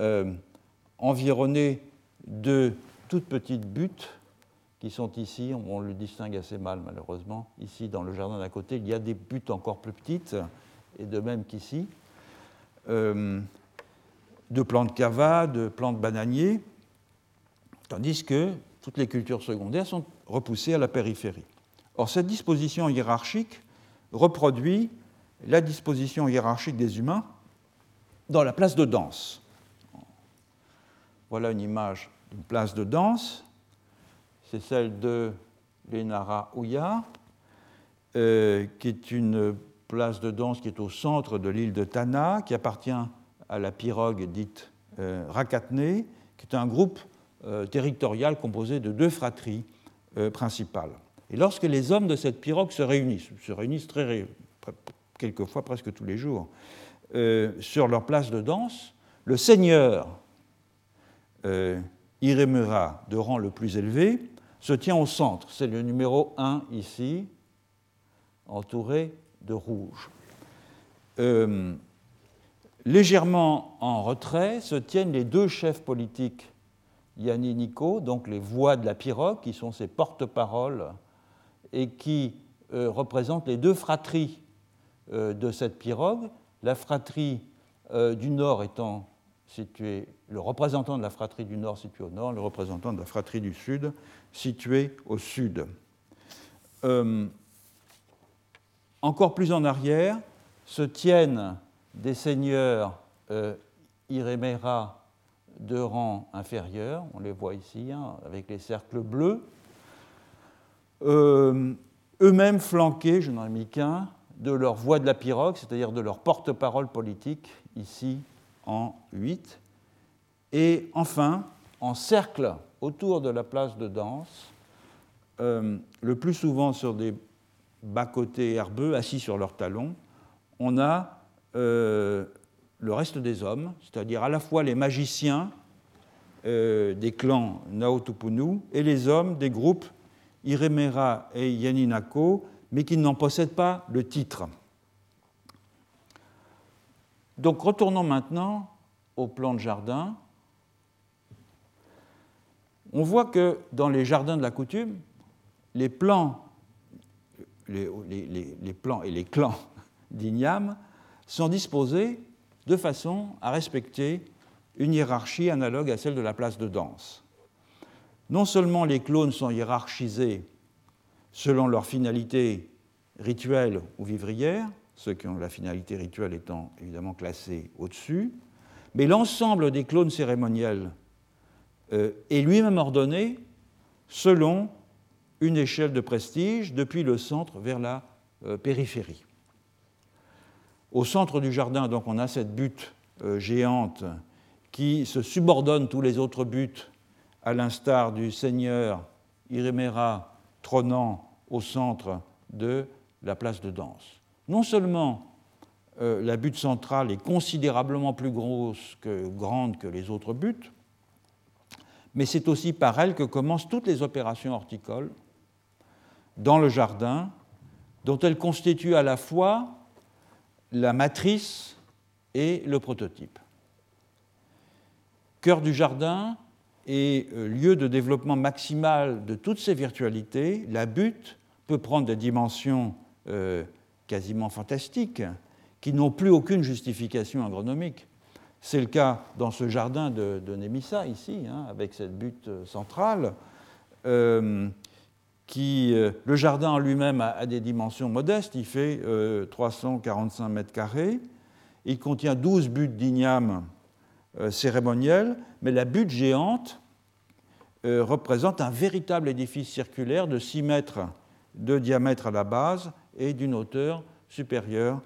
euh, environnée de toutes petites buttes qui sont ici, on le distingue assez mal malheureusement, ici dans le jardin d'à côté, il y a des buttes encore plus petites, et de même qu'ici, euh, de plantes cava, de plantes bananiers, tandis que toutes les cultures secondaires sont repoussées à la périphérie. Or, cette disposition hiérarchique reproduit la disposition hiérarchique des humains dans la place de danse. Voilà une image d'une place de danse. C'est celle de l'Enara Ouya, euh, qui est une place de danse qui est au centre de l'île de Tana, qui appartient à la pirogue dite euh, qui est un groupe territoriale composée de deux fratries euh, principales. Et lorsque les hommes de cette pirogue se réunissent, se réunissent très, quelquefois presque tous les jours, euh, sur leur place de danse, le seigneur Iremura de rang le plus élevé se tient au centre. C'est le numéro 1 ici, entouré de rouge. légèrement en retrait se tiennent les deux chefs politiques Yanni Nico, donc les voix de la pirogue, qui sont ses porte-paroles et qui représentent les deux fratries de cette pirogue, la fratrie du nord étant située, le représentant de la fratrie du nord situé au nord, le représentant de la fratrie du sud situé au sud. encore plus en arrière se tiennent des seigneurs euh, de rang inférieur, on les voit ici hein, avec les cercles bleus, euh, eux-mêmes flanqués, je n'en ai mis qu'un, de leur voix de la pirogue, c'est-à-dire de leur porte-parole politique, ici en 8. Et enfin, en cercle autour de la place de danse, euh, le plus souvent sur des bas-côtés herbeux, assis sur leurs talons, on a euh, le reste des hommes, c'est-à-dire à la fois les magiciens euh, des clans Naotupunu et les hommes des groupes Iremera et Yaninako, mais qui n'en possèdent pas le titre. Donc retournons maintenant au plan de jardin. On voit que dans les jardins de la coutume, les plans, et les clans d'Ignam sont disposés de façon à respecter une hiérarchie analogue à celle de la place de danse. Non seulement les clones sont hiérarchisés selon leur finalité rituelle ou vivrière, ceux qui ont la finalité rituelle étant évidemment classés au-dessus, mais l'ensemble des clones cérémoniels euh, est lui-même ordonné selon une échelle de prestige depuis le centre vers la euh, périphérie. Au centre du jardin, donc, on a cette butte euh, géante qui se subordonne tous les autres buts, à l'instar du seigneur Iréméra trônant au centre de la place de danse. Non seulement euh, la butte centrale est considérablement plus grande que les autres buttes, mais c'est aussi par elle que commencent toutes les opérations horticoles dans le jardin, dont elle constitue à la fois la matrice et le prototype. Cœur du jardin et euh, lieu de développement maximal de toutes ces virtualités, la butte peut prendre des dimensions euh, quasiment fantastiques qui n'ont plus aucune justification agronomique. C'est le cas dans ce jardin de, Némissa, ici, hein, avec cette butte euh, Euh, le jardin en lui-même a, des dimensions modestes, il fait 345 euh, mètres carrés, il contient 12 buttes d'igname euh, cérémonielles, mais la butte géante représente un véritable édifice circulaire de 6 mètres de diamètre à la base et d'une hauteur supérieure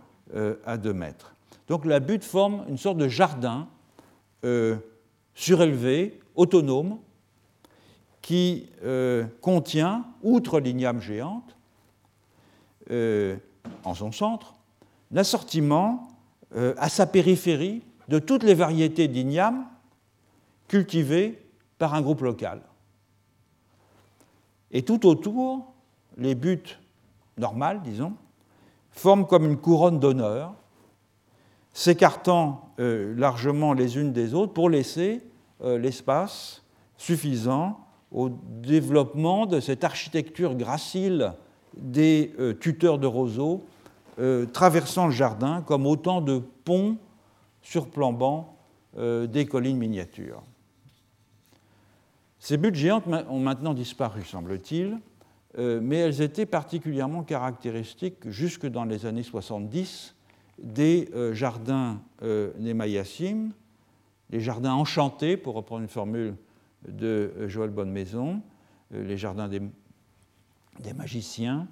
à 2 mètres. Donc la butte forme une sorte de jardin surélevé, autonome, qui euh, contient, outre l'igname géante, euh, en son centre, l'assortiment euh, à sa périphérie de toutes les variétés d'igname cultivées par un groupe local. Et tout autour, les buttes normales, disons, forment comme une couronne d'honneur, s'écartant largement les unes des autres pour laisser l'espace suffisant au développement de cette architecture gracile des euh, tuteurs de roseaux euh, traversant le jardin comme autant de ponts surplombant euh, des collines miniatures. Ces buttes géantes ont maintenant disparu, semble-t-il, mais elles étaient particulièrement caractéristiques jusque dans les années 70 des jardins Nemayassim, les jardins enchantés, pour reprendre une formule de Joël Bonnemaison, euh, Les Jardins des, magiciens,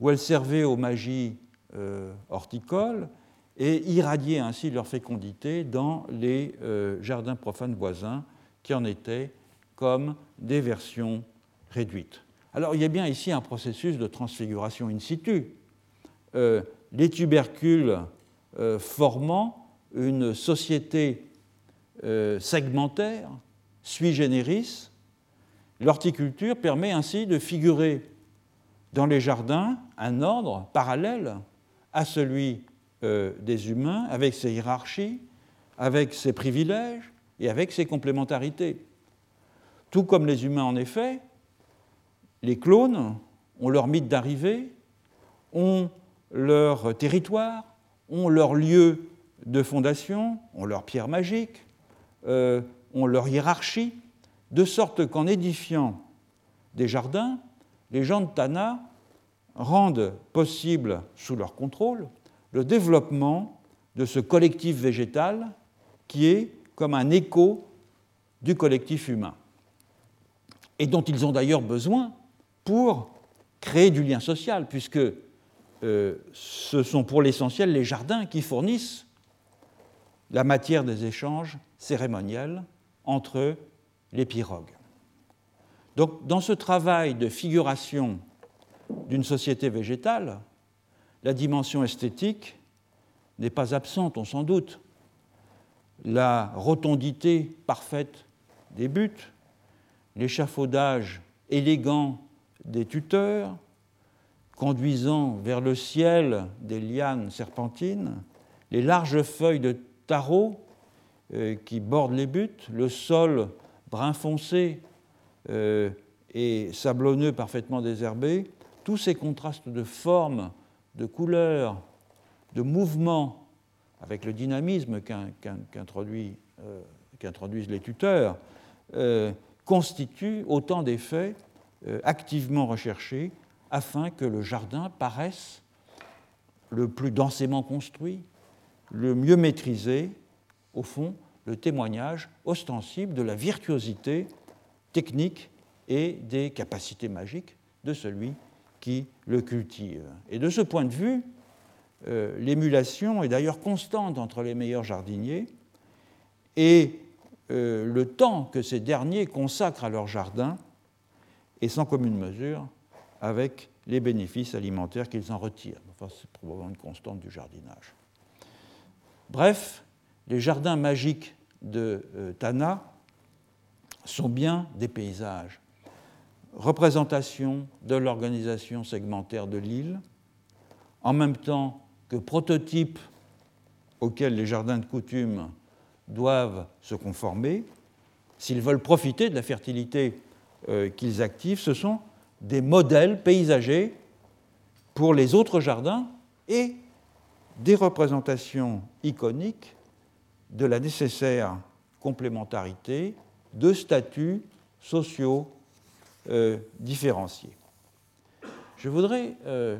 où elles servaient aux magies euh, horticoles et irradiaient ainsi leur fécondité dans les euh, jardins profanes voisins qui en étaient comme des versions réduites. Alors il y a bien ici un processus de transfiguration in situ. les tubercules formant une société segmentaire sui generis, l'horticulture permet ainsi de figurer dans les jardins un ordre parallèle à celui euh, des humains, avec ses hiérarchies, avec ses privilèges et avec ses complémentarités. Tout comme les humains, en effet, les clones ont leur mythe d'arrivée, ont leur territoire, ont leur lieu de fondation, ont leur pierre magique, euh, ont leur hiérarchie, de sorte qu'en édifiant des jardins, les gens de Tana rendent possible, sous leur contrôle, le développement de ce collectif végétal qui est comme un écho du collectif humain, et dont ils ont d'ailleurs besoin pour créer du lien social, puisque euh, ce sont pour l'essentiel les jardins qui fournissent la matière des échanges cérémoniels entre les pirogues. Donc, dans ce travail de figuration d'une société végétale, la dimension esthétique n'est pas absente, on s'en doute. La rotondité parfaite des buts, l'échafaudage élégant des tuteurs, conduisant vers le ciel des lianes serpentines, les larges feuilles de tarot qui bordent les buts, le sol brun foncé euh, et sablonneux parfaitement désherbé, tous ces contrastes de formes, de couleurs, de mouvements, avec le dynamisme euh, qu'introduisent les tuteurs, constituent autant d'effets activement recherchés afin que le jardin paraisse le plus densément construit, le mieux maîtrisé, au fond, le témoignage ostensible de la virtuosité technique et des capacités magiques de celui qui le cultive. Et de ce point de vue, euh, l'émulation est d'ailleurs constante entre les meilleurs jardiniers et euh, le temps que ces derniers consacrent à leur jardin est sans commune mesure avec les bénéfices alimentaires qu'ils en retirent. Enfin, c'est probablement une constante du jardinage. Bref, les jardins magiques de euh, Tana sont bien des paysages, représentation de l'organisation segmentaire de l'île, en même temps que prototypes auxquels les jardins de coutume doivent se conformer, s'ils veulent profiter de la fertilité euh, qu'ils activent, ce sont des modèles paysagers pour les autres jardins et des représentations iconiques de la nécessaire complémentarité de statuts sociaux euh, différenciés. Je voudrais euh,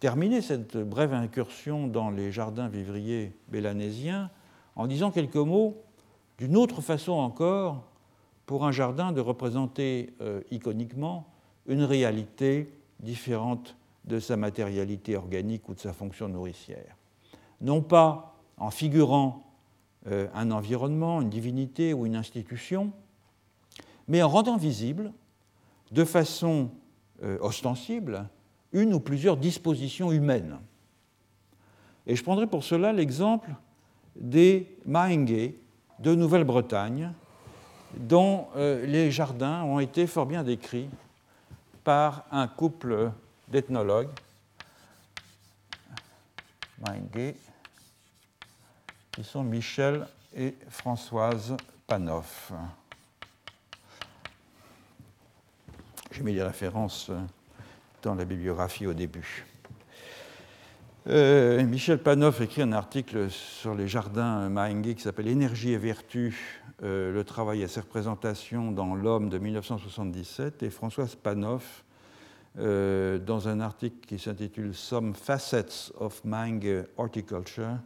terminer cette brève incursion dans les jardins vivriers bélanésiens en disant quelques mots d'une autre façon encore pour un jardin de représenter euh, iconiquement une réalité différente de sa matérialité organique ou de sa fonction nourricière. Non pas en figurant euh, un environnement, une divinité ou une institution, mais en rendant visible, de façon euh, ostensible, une ou plusieurs dispositions humaines. Et je prendrai pour cela l'exemple des Mahenge de Nouvelle-Bretagne, dont euh, les jardins ont été fort bien décrits par un couple d'ethnologues, qui sont Michel et Françoise Panoff. J'ai mis les références dans la bibliographie au début. Euh, Michel Panoff écrit un article sur les jardins Mahenge qui s'appelle Énergie et vertu, euh, le travail et ses représentations dans l'homme de 1977, et Françoise Panoff euh, dans un article qui s'intitule Some Facets of Mahenge Horticulture,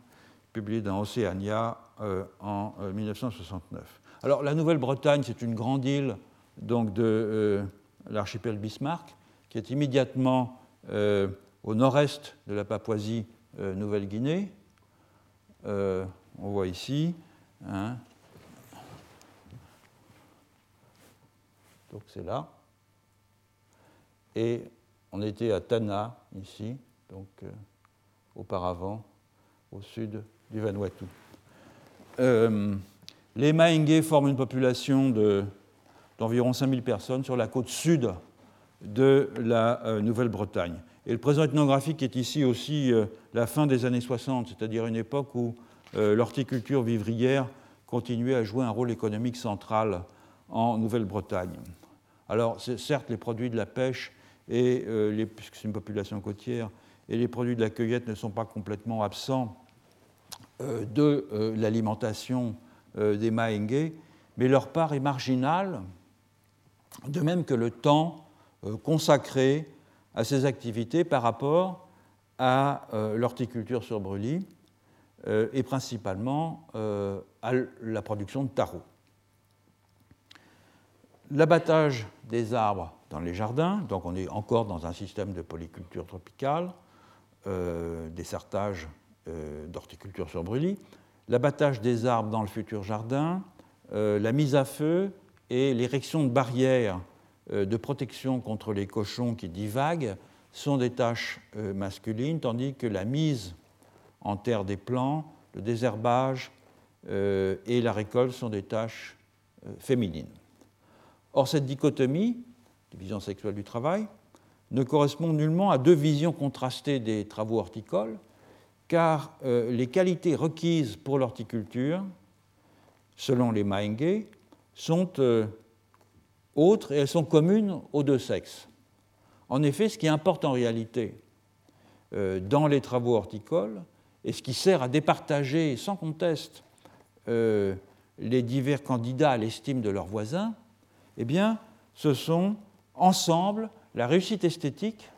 publié dans Oceania en 1969. Alors la Nouvelle-Bretagne, c'est une grande île donc, de l'archipel Bismarck, qui est immédiatement au nord-est de la Papouasie-Nouvelle-Guinée. Euh, on voit ici. Hein. Donc c'est là. Et on était à Tana, ici, donc euh, auparavant, au sud du Vanuatu. Euh, les Mahenge forment une population d'environ 5000 personnes sur la côte sud de la Nouvelle-Bretagne. Et le présent ethnographique est ici aussi euh, la fin des années 60, c'est-à-dire une époque où euh, l'horticulture vivrière continuait à jouer un rôle économique central en Nouvelle-Bretagne. Alors, certes, les produits de la pêche, et, euh, puisque c'est une population côtière, et les produits de la cueillette ne sont pas complètement absents de l'alimentation des Maengue, mais leur part est marginale, de même que le temps consacré à ces activités par rapport à l'horticulture sur brûlis et principalement à la production de tarot. L'abattage des arbres dans les jardins, donc on est encore dans un système de polyculture tropicale, euh, des sertages euh, d'horticulture sur brûlis, l'abattage des arbres dans le futur jardin, euh, la mise à feu et l'érection de barrières de protection contre les cochons qui divaguent sont des tâches masculines, tandis que la mise en terre des plants, le désherbage et la récolte sont des tâches féminines. Or, cette dichotomie, division sexuelle du travail, ne correspond nullement à deux visions contrastées des travaux horticoles, car euh, les qualités requises pour l'horticulture, selon les Maenge, sont euh, autres et elles sont communes aux deux sexes. En effet, ce qui importe en réalité euh, dans les travaux horticoles, et ce qui sert à départager sans conteste les divers candidats à l'estime de leurs voisins, eh bien, ce sont ensemble la réussite esthétique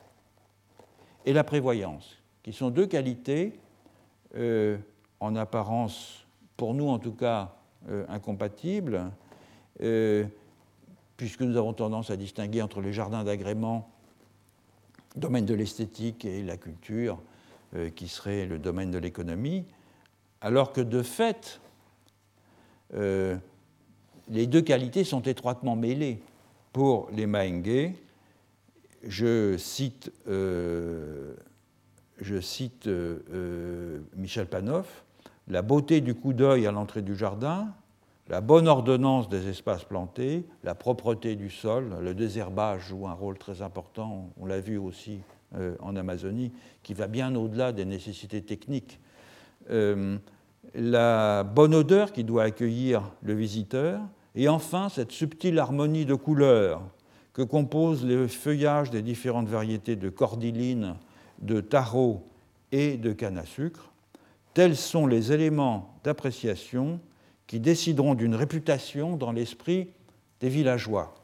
et la prévoyance, qui sont deux qualités euh, en apparence, pour nous en tout cas, euh, incompatibles, euh, puisque nous avons tendance à distinguer entre les jardins d'agrément, domaine de l'esthétique, et la culture, qui serait le domaine de l'économie, alors que de fait, les deux qualités sont étroitement mêlées pour les Maengue. Je cite, je cite euh, euh, Michel Panoff la beauté du coup d'œil à l'entrée du jardin, la bonne ordonnance des espaces plantés, la propreté du sol, le désherbage joue un rôle très important, on l'a vu aussi en Amazonie, qui va bien au-delà des nécessités techniques. la bonne odeur qui doit accueillir le visiteur, et enfin, cette subtile harmonie de couleurs que composent les feuillages des différentes variétés de cordyline, de taro et de canne à sucre, tels sont les éléments d'appréciation qui décideront d'une réputation dans l'esprit des villageois.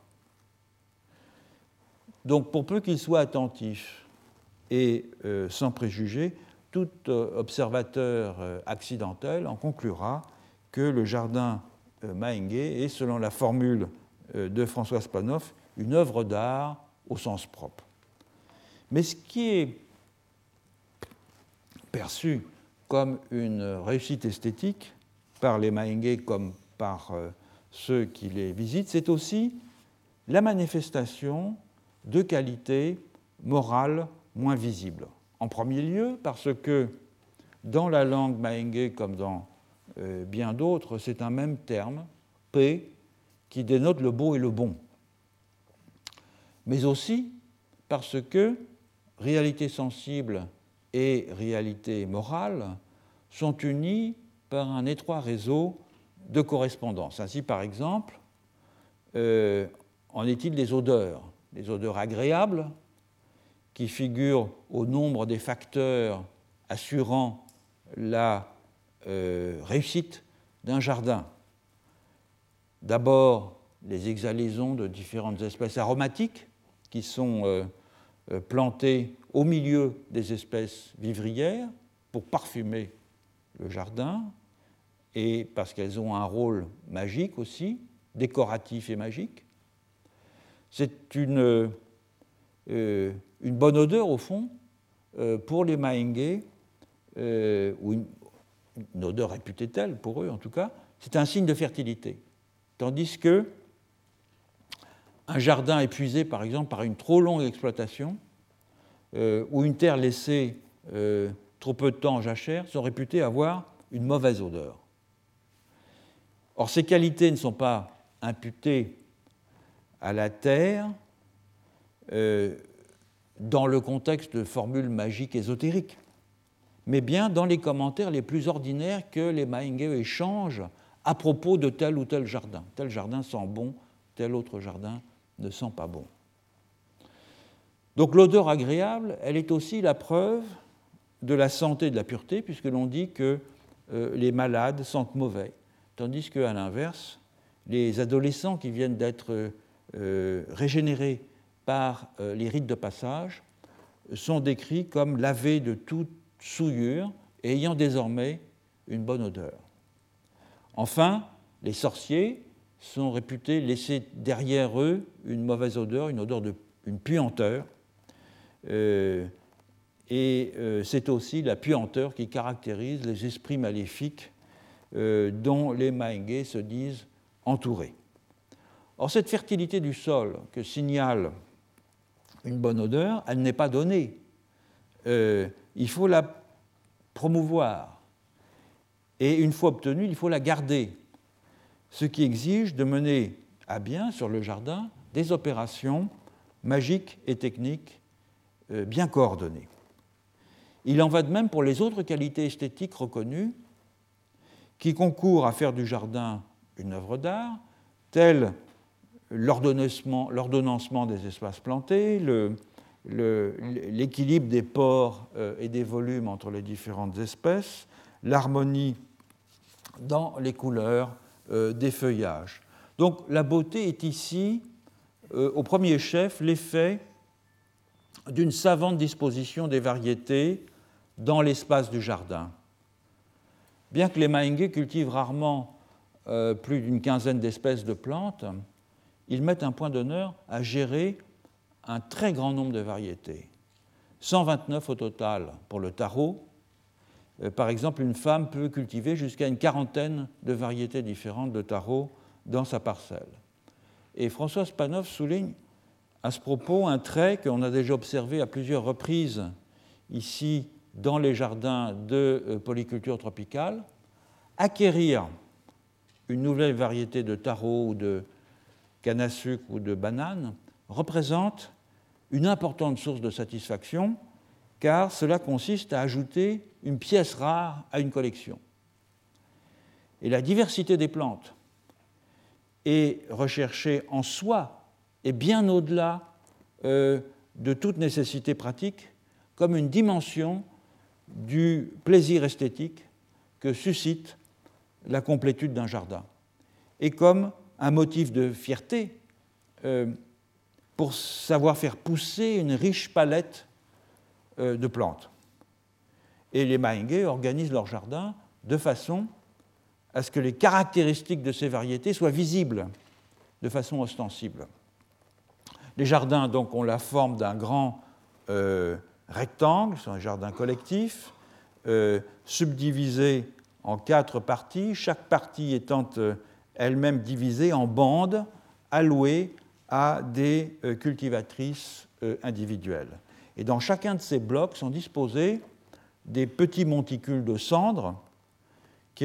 Donc, pour peu qu'ils soient attentifs et euh, sans préjugés, tout euh, observateur euh, accidentel en conclura que le jardin Maenge est, selon la formule de François Spanoff, une œuvre d'art au sens propre. Mais ce qui est perçu comme une réussite esthétique par les Maenge comme par euh, ceux qui les visitent, c'est aussi la manifestation de qualités morales moins visibles. En premier lieu, parce que dans la langue Maenge comme dans euh, bien d'autres, c'est un même terme, P, qui dénote le beau et le bon. Mais aussi parce que réalité sensible et réalité morale sont unies par un étroit réseau de correspondance. Ainsi, par exemple, euh, en est-il des odeurs? Les odeurs agréables, qui figurent au nombre des facteurs assurant la euh, réussite d'un jardin. D'abord, les exhalaisons de différentes espèces aromatiques qui sont euh, euh, plantées au milieu des espèces vivrières pour parfumer le jardin et parce qu'elles ont un rôle magique aussi, décoratif et magique. C'est une, une bonne odeur au fond pour les Maengue, ou une, une odeur réputée telle pour eux en tout cas, c'est un signe de fertilité. Tandis que un jardin épuisé par exemple par une trop longue exploitation euh, ou une terre laissée euh, trop peu de temps en jachère sont réputés avoir une mauvaise odeur. Or ces qualités ne sont pas imputées à la terre euh, dans le contexte de formules magiques ésotériques mais bien dans les commentaires les plus ordinaires que les Maenge échangent à propos de tel ou tel jardin. Tel jardin sent bon, tel autre jardin ne sent pas bon. Donc l'odeur agréable, elle est aussi la preuve de la santé et de la pureté, puisque l'on dit que euh, les malades sentent mauvais, tandis qu'à l'inverse, les adolescents qui viennent d'être euh, régénérés par euh, les rites de passage sont décrits comme lavés de toute souillure et ayant désormais une bonne odeur. Enfin, les sorciers sont réputés laisser derrière eux une mauvaise odeur, une odeur de puanteur. Euh, et euh, c'est aussi la puanteur qui caractérise les esprits maléfiques euh, dont les Maengués se disent entourés. Or, cette fertilité du sol que signale une bonne odeur, elle n'est pas donnée. il faut la promouvoir. Et une fois obtenue, il faut la garder ce qui exige de mener à bien sur le jardin des opérations magiques et techniques euh, bien coordonnées. Il en va de même pour les autres qualités esthétiques reconnues qui concourent à faire du jardin une œuvre d'art, telles l'ordonnancement des espaces plantés, l'équilibre des pores euh, et des volumes entre les différentes espèces, l'harmonie dans les couleurs euh, des feuillages. Donc la beauté est ici, euh, au premier chef, l'effet d'une savante disposition des variétés dans l'espace du jardin. Bien que les Maengués cultivent rarement euh, plus d'une quinzaine d'espèces de plantes, ils mettent un point d'honneur à gérer un très grand nombre de variétés. 129 au total pour le tarot, par exemple, une femme peut cultiver jusqu'à une quarantaine de variétés différentes de tarot dans sa parcelle. Et François Spanov souligne à ce propos un trait qu'on a déjà observé à plusieurs reprises ici dans les jardins de euh, polyculture tropicale. Acquérir une nouvelle variété de tarot ou de canne à sucre ou de banane représente une importante source de satisfaction car cela consiste à ajouter une pièce rare à une collection. Et la diversité des plantes est recherchée en soi et bien au-delà euh, de toute nécessité pratique comme une dimension du plaisir esthétique que suscite la complétude d'un jardin et comme un motif de fierté euh, pour savoir faire pousser une riche palette de plantes. Et les Maengués organisent leur jardin de façon à ce que les caractéristiques de ces variétés soient visibles de façon ostensible. Les jardins donc ont la forme d'un grand euh, rectangle, c'est un jardin collectif, euh, subdivisé en quatre parties, chaque partie étant elle-même divisée en bandes allouées à des cultivatrices individuelles. Et dans chacun de ces blocs sont disposés des petits monticules de cendres, qui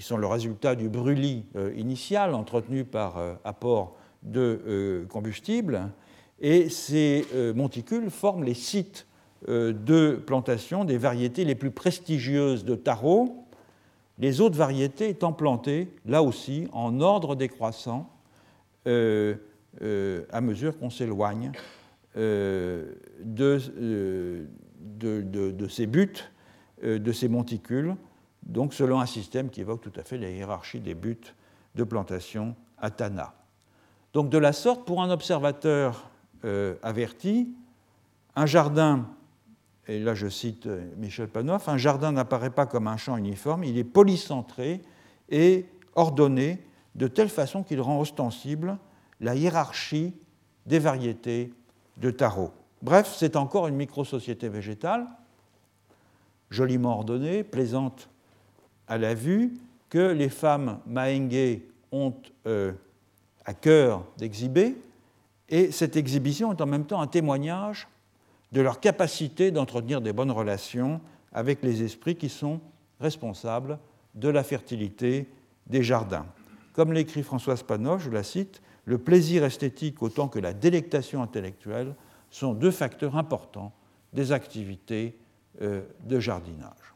sont le résultat du brûlis euh, initial entretenu par euh, apport de euh, combustible. Et ces monticules forment les sites de plantation des variétés les plus prestigieuses de tarot, les autres variétés étant plantées, là aussi, en ordre décroissant à mesure qu'on s'éloigne euh, euh, de, ces buts, euh, de ces monticules, donc selon un système qui évoque tout à fait la hiérarchie des buts de plantation à Tana. Donc de la sorte, pour un observateur averti, un jardin, et là je cite Michel Panoff, un jardin n'apparaît pas comme un champ uniforme, il est polycentré et ordonné de telle façon qu'il rend ostensible la hiérarchie des variétés de tarot. Bref, c'est encore une micro-société végétale, joliment ordonnée, plaisante à la vue, que les femmes maengue ont euh, à cœur d'exhiber, et cette exhibition est en même temps un témoignage de leur capacité d'entretenir des bonnes relations avec les esprits qui sont responsables de la fertilité des jardins. Comme l'écrit François Spanoff, je la cite, le plaisir esthétique autant que la délectation intellectuelle sont deux facteurs importants des activités euh, de jardinage.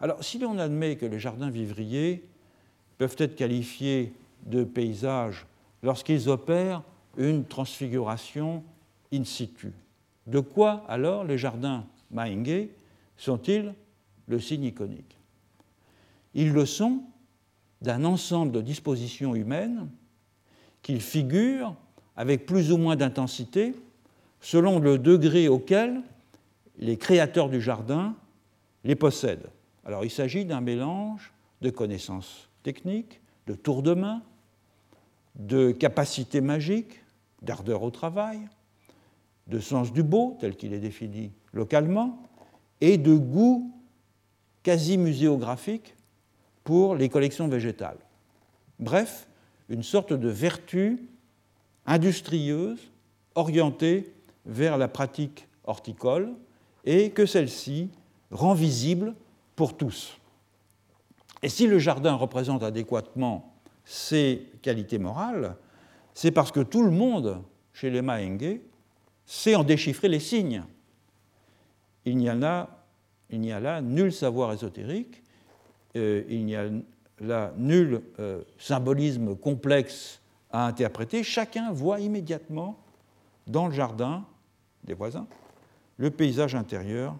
Alors, si l'on admet que les jardins vivriers peuvent être qualifiés de paysages lorsqu'ils opèrent une transfiguration in situ, De quoi alors les jardins Mahenge sont-ils le signe iconique? Ils le sont d'un ensemble de dispositions humaines qu'ils figurent avec plus ou moins d'intensité selon le degré auquel les créateurs du jardin les possèdent. Alors il s'agit d'un mélange de connaissances techniques, de tours de main, de capacités magiques, d'ardeur au travail, de sens du beau, tel qu'il est défini localement, et de goût quasi muséographique pour les collections végétales. Bref, une sorte de vertu industrieuse orientée vers la pratique horticole et que celle-ci rend visible pour tous. Et si le jardin représente adéquatement ces qualités morales, c'est parce que tout le monde, chez les Mahenge, sait en déchiffrer les signes. Il n'y a, là nul savoir ésotérique, euh, là nul euh, symbolisme complexe à interpréter. Chacun voit immédiatement dans le jardin des voisins le paysage intérieur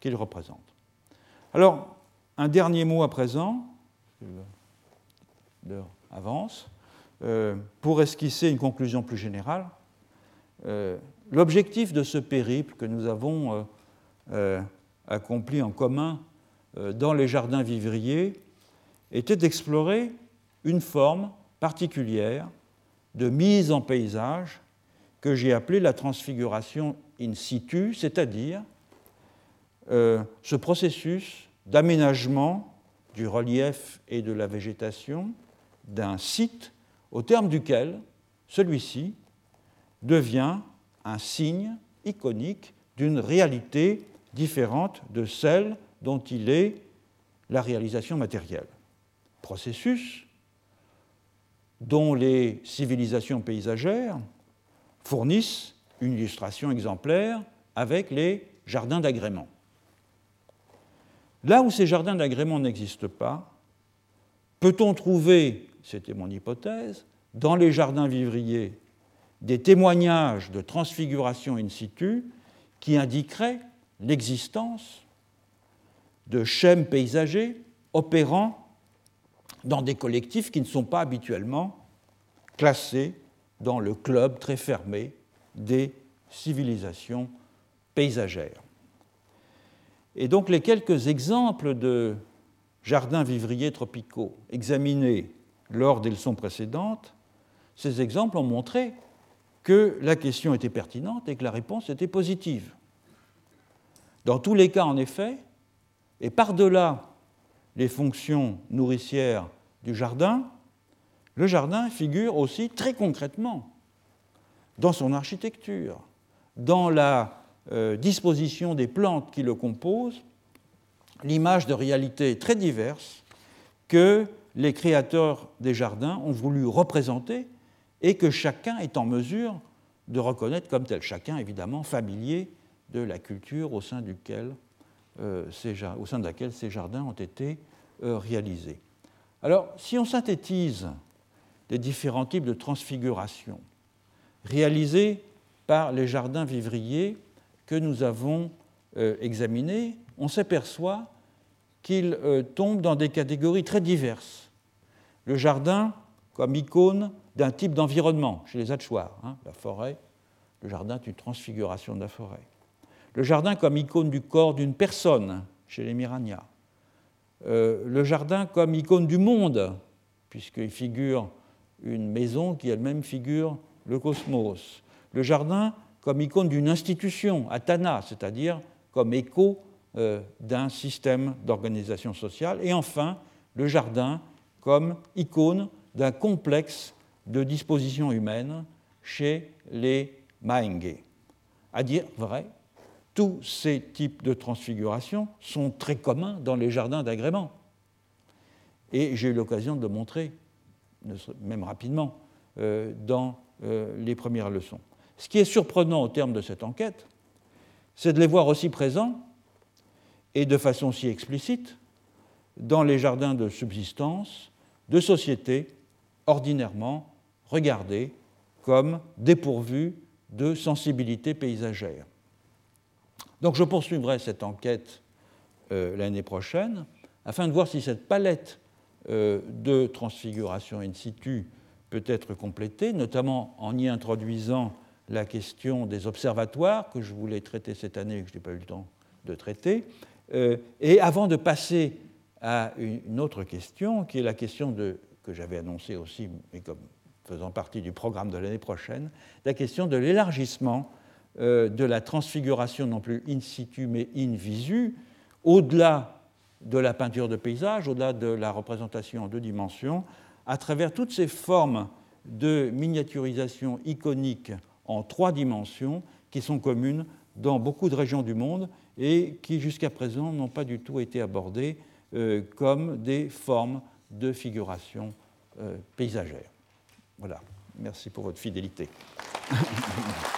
qu'il représente. Alors, un dernier mot à présent, l'heure avance, euh, pour esquisser une conclusion plus générale. Euh, l'objectif de ce périple que nous avons euh, accompli en commun dans les jardins vivriers était d'explorer une forme particulière de mise en paysage que j'ai appelée la transfiguration in situ, c'est-à-dire ce processus d'aménagement du relief et de la végétation d'un site au terme duquel celui-ci devient un signe iconique d'une réalité différente de celle dont il est la réalisation matérielle. Processus dont les civilisations paysagères fournissent une illustration exemplaire avec les jardins d'agrément. Là où ces jardins d'agrément n'existent pas, peut-on trouver, c'était mon hypothèse, dans les jardins vivriers des témoignages de transfiguration in situ qui indiqueraient l'existence de schèmes paysagers opérant dans des collectifs qui ne sont pas habituellement classés dans le club très fermé des civilisations paysagères. Et donc les quelques exemples de jardins vivriers tropicaux examinés lors des leçons précédentes, ces exemples ont montré que la question était pertinente et que la réponse était positive. Dans tous les cas, en effet, et par-delà les fonctions nourricières du jardin, le jardin figure aussi très concrètement dans son architecture, dans la euh, disposition des plantes qui le composent l'image de réalités très diverses que les créateurs des jardins ont voulu représenter et que chacun est en mesure de reconnaître comme tel. Chacun, évidemment, familier de la culture au sein, duquel, euh, au sein de laquelle ces jardins ont été euh, réalisés. Alors, si on synthétise les différents types de transfiguration réalisés par les jardins vivriers, que nous avons euh, examinés, on s'aperçoit qu'ils tombent dans des catégories très diverses. Le jardin comme icône d'un type d'environnement, chez les Hatchoirs, hein, la forêt, le jardin est une transfiguration de la forêt. Le jardin comme icône du corps d'une personne, chez les Mirania. Euh, le jardin comme icône du monde, puisqu'il figure une maison qui elle-même figure le cosmos. Le jardin comme icône d'une institution, Atana, c'est-à-dire comme écho euh, d'un système d'organisation sociale. Et enfin, le jardin comme icône d'un complexe de dispositions humaines chez les Mahenge. À dire vrai, tous ces types de transfiguration sont très communs dans les jardins d'agrément. Et j'ai eu l'occasion de le montrer, même rapidement, euh, dans euh, les premières leçons. Ce qui est surprenant au terme de cette enquête, c'est de les voir aussi présents, et de façon si explicite, dans les jardins de subsistance de sociétés ordinairement regardées comme dépourvues de sensibilité paysagère. Donc je poursuivrai cette enquête euh, l'année prochaine afin de voir si cette palette euh, de transfiguration in situ peut être complétée, notamment en y introduisant la question des observatoires que je voulais traiter cette année et que je n'ai pas eu le temps de traiter. Euh, et avant de passer à une autre question, qui est la question que j'avais annoncée aussi, mais comme faisant partie du programme de l'année prochaine, la question de l'élargissement euh, de la transfiguration non plus in situ mais in visu, au-delà de la peinture de paysage, au-delà de la représentation en deux dimensions, à travers toutes ces formes de miniaturisation iconique en trois dimensions qui sont communes dans beaucoup de régions du monde et qui jusqu'à présent n'ont pas du tout été abordées euh, comme des formes de figuration euh, paysagère. Voilà, merci pour votre fidélité.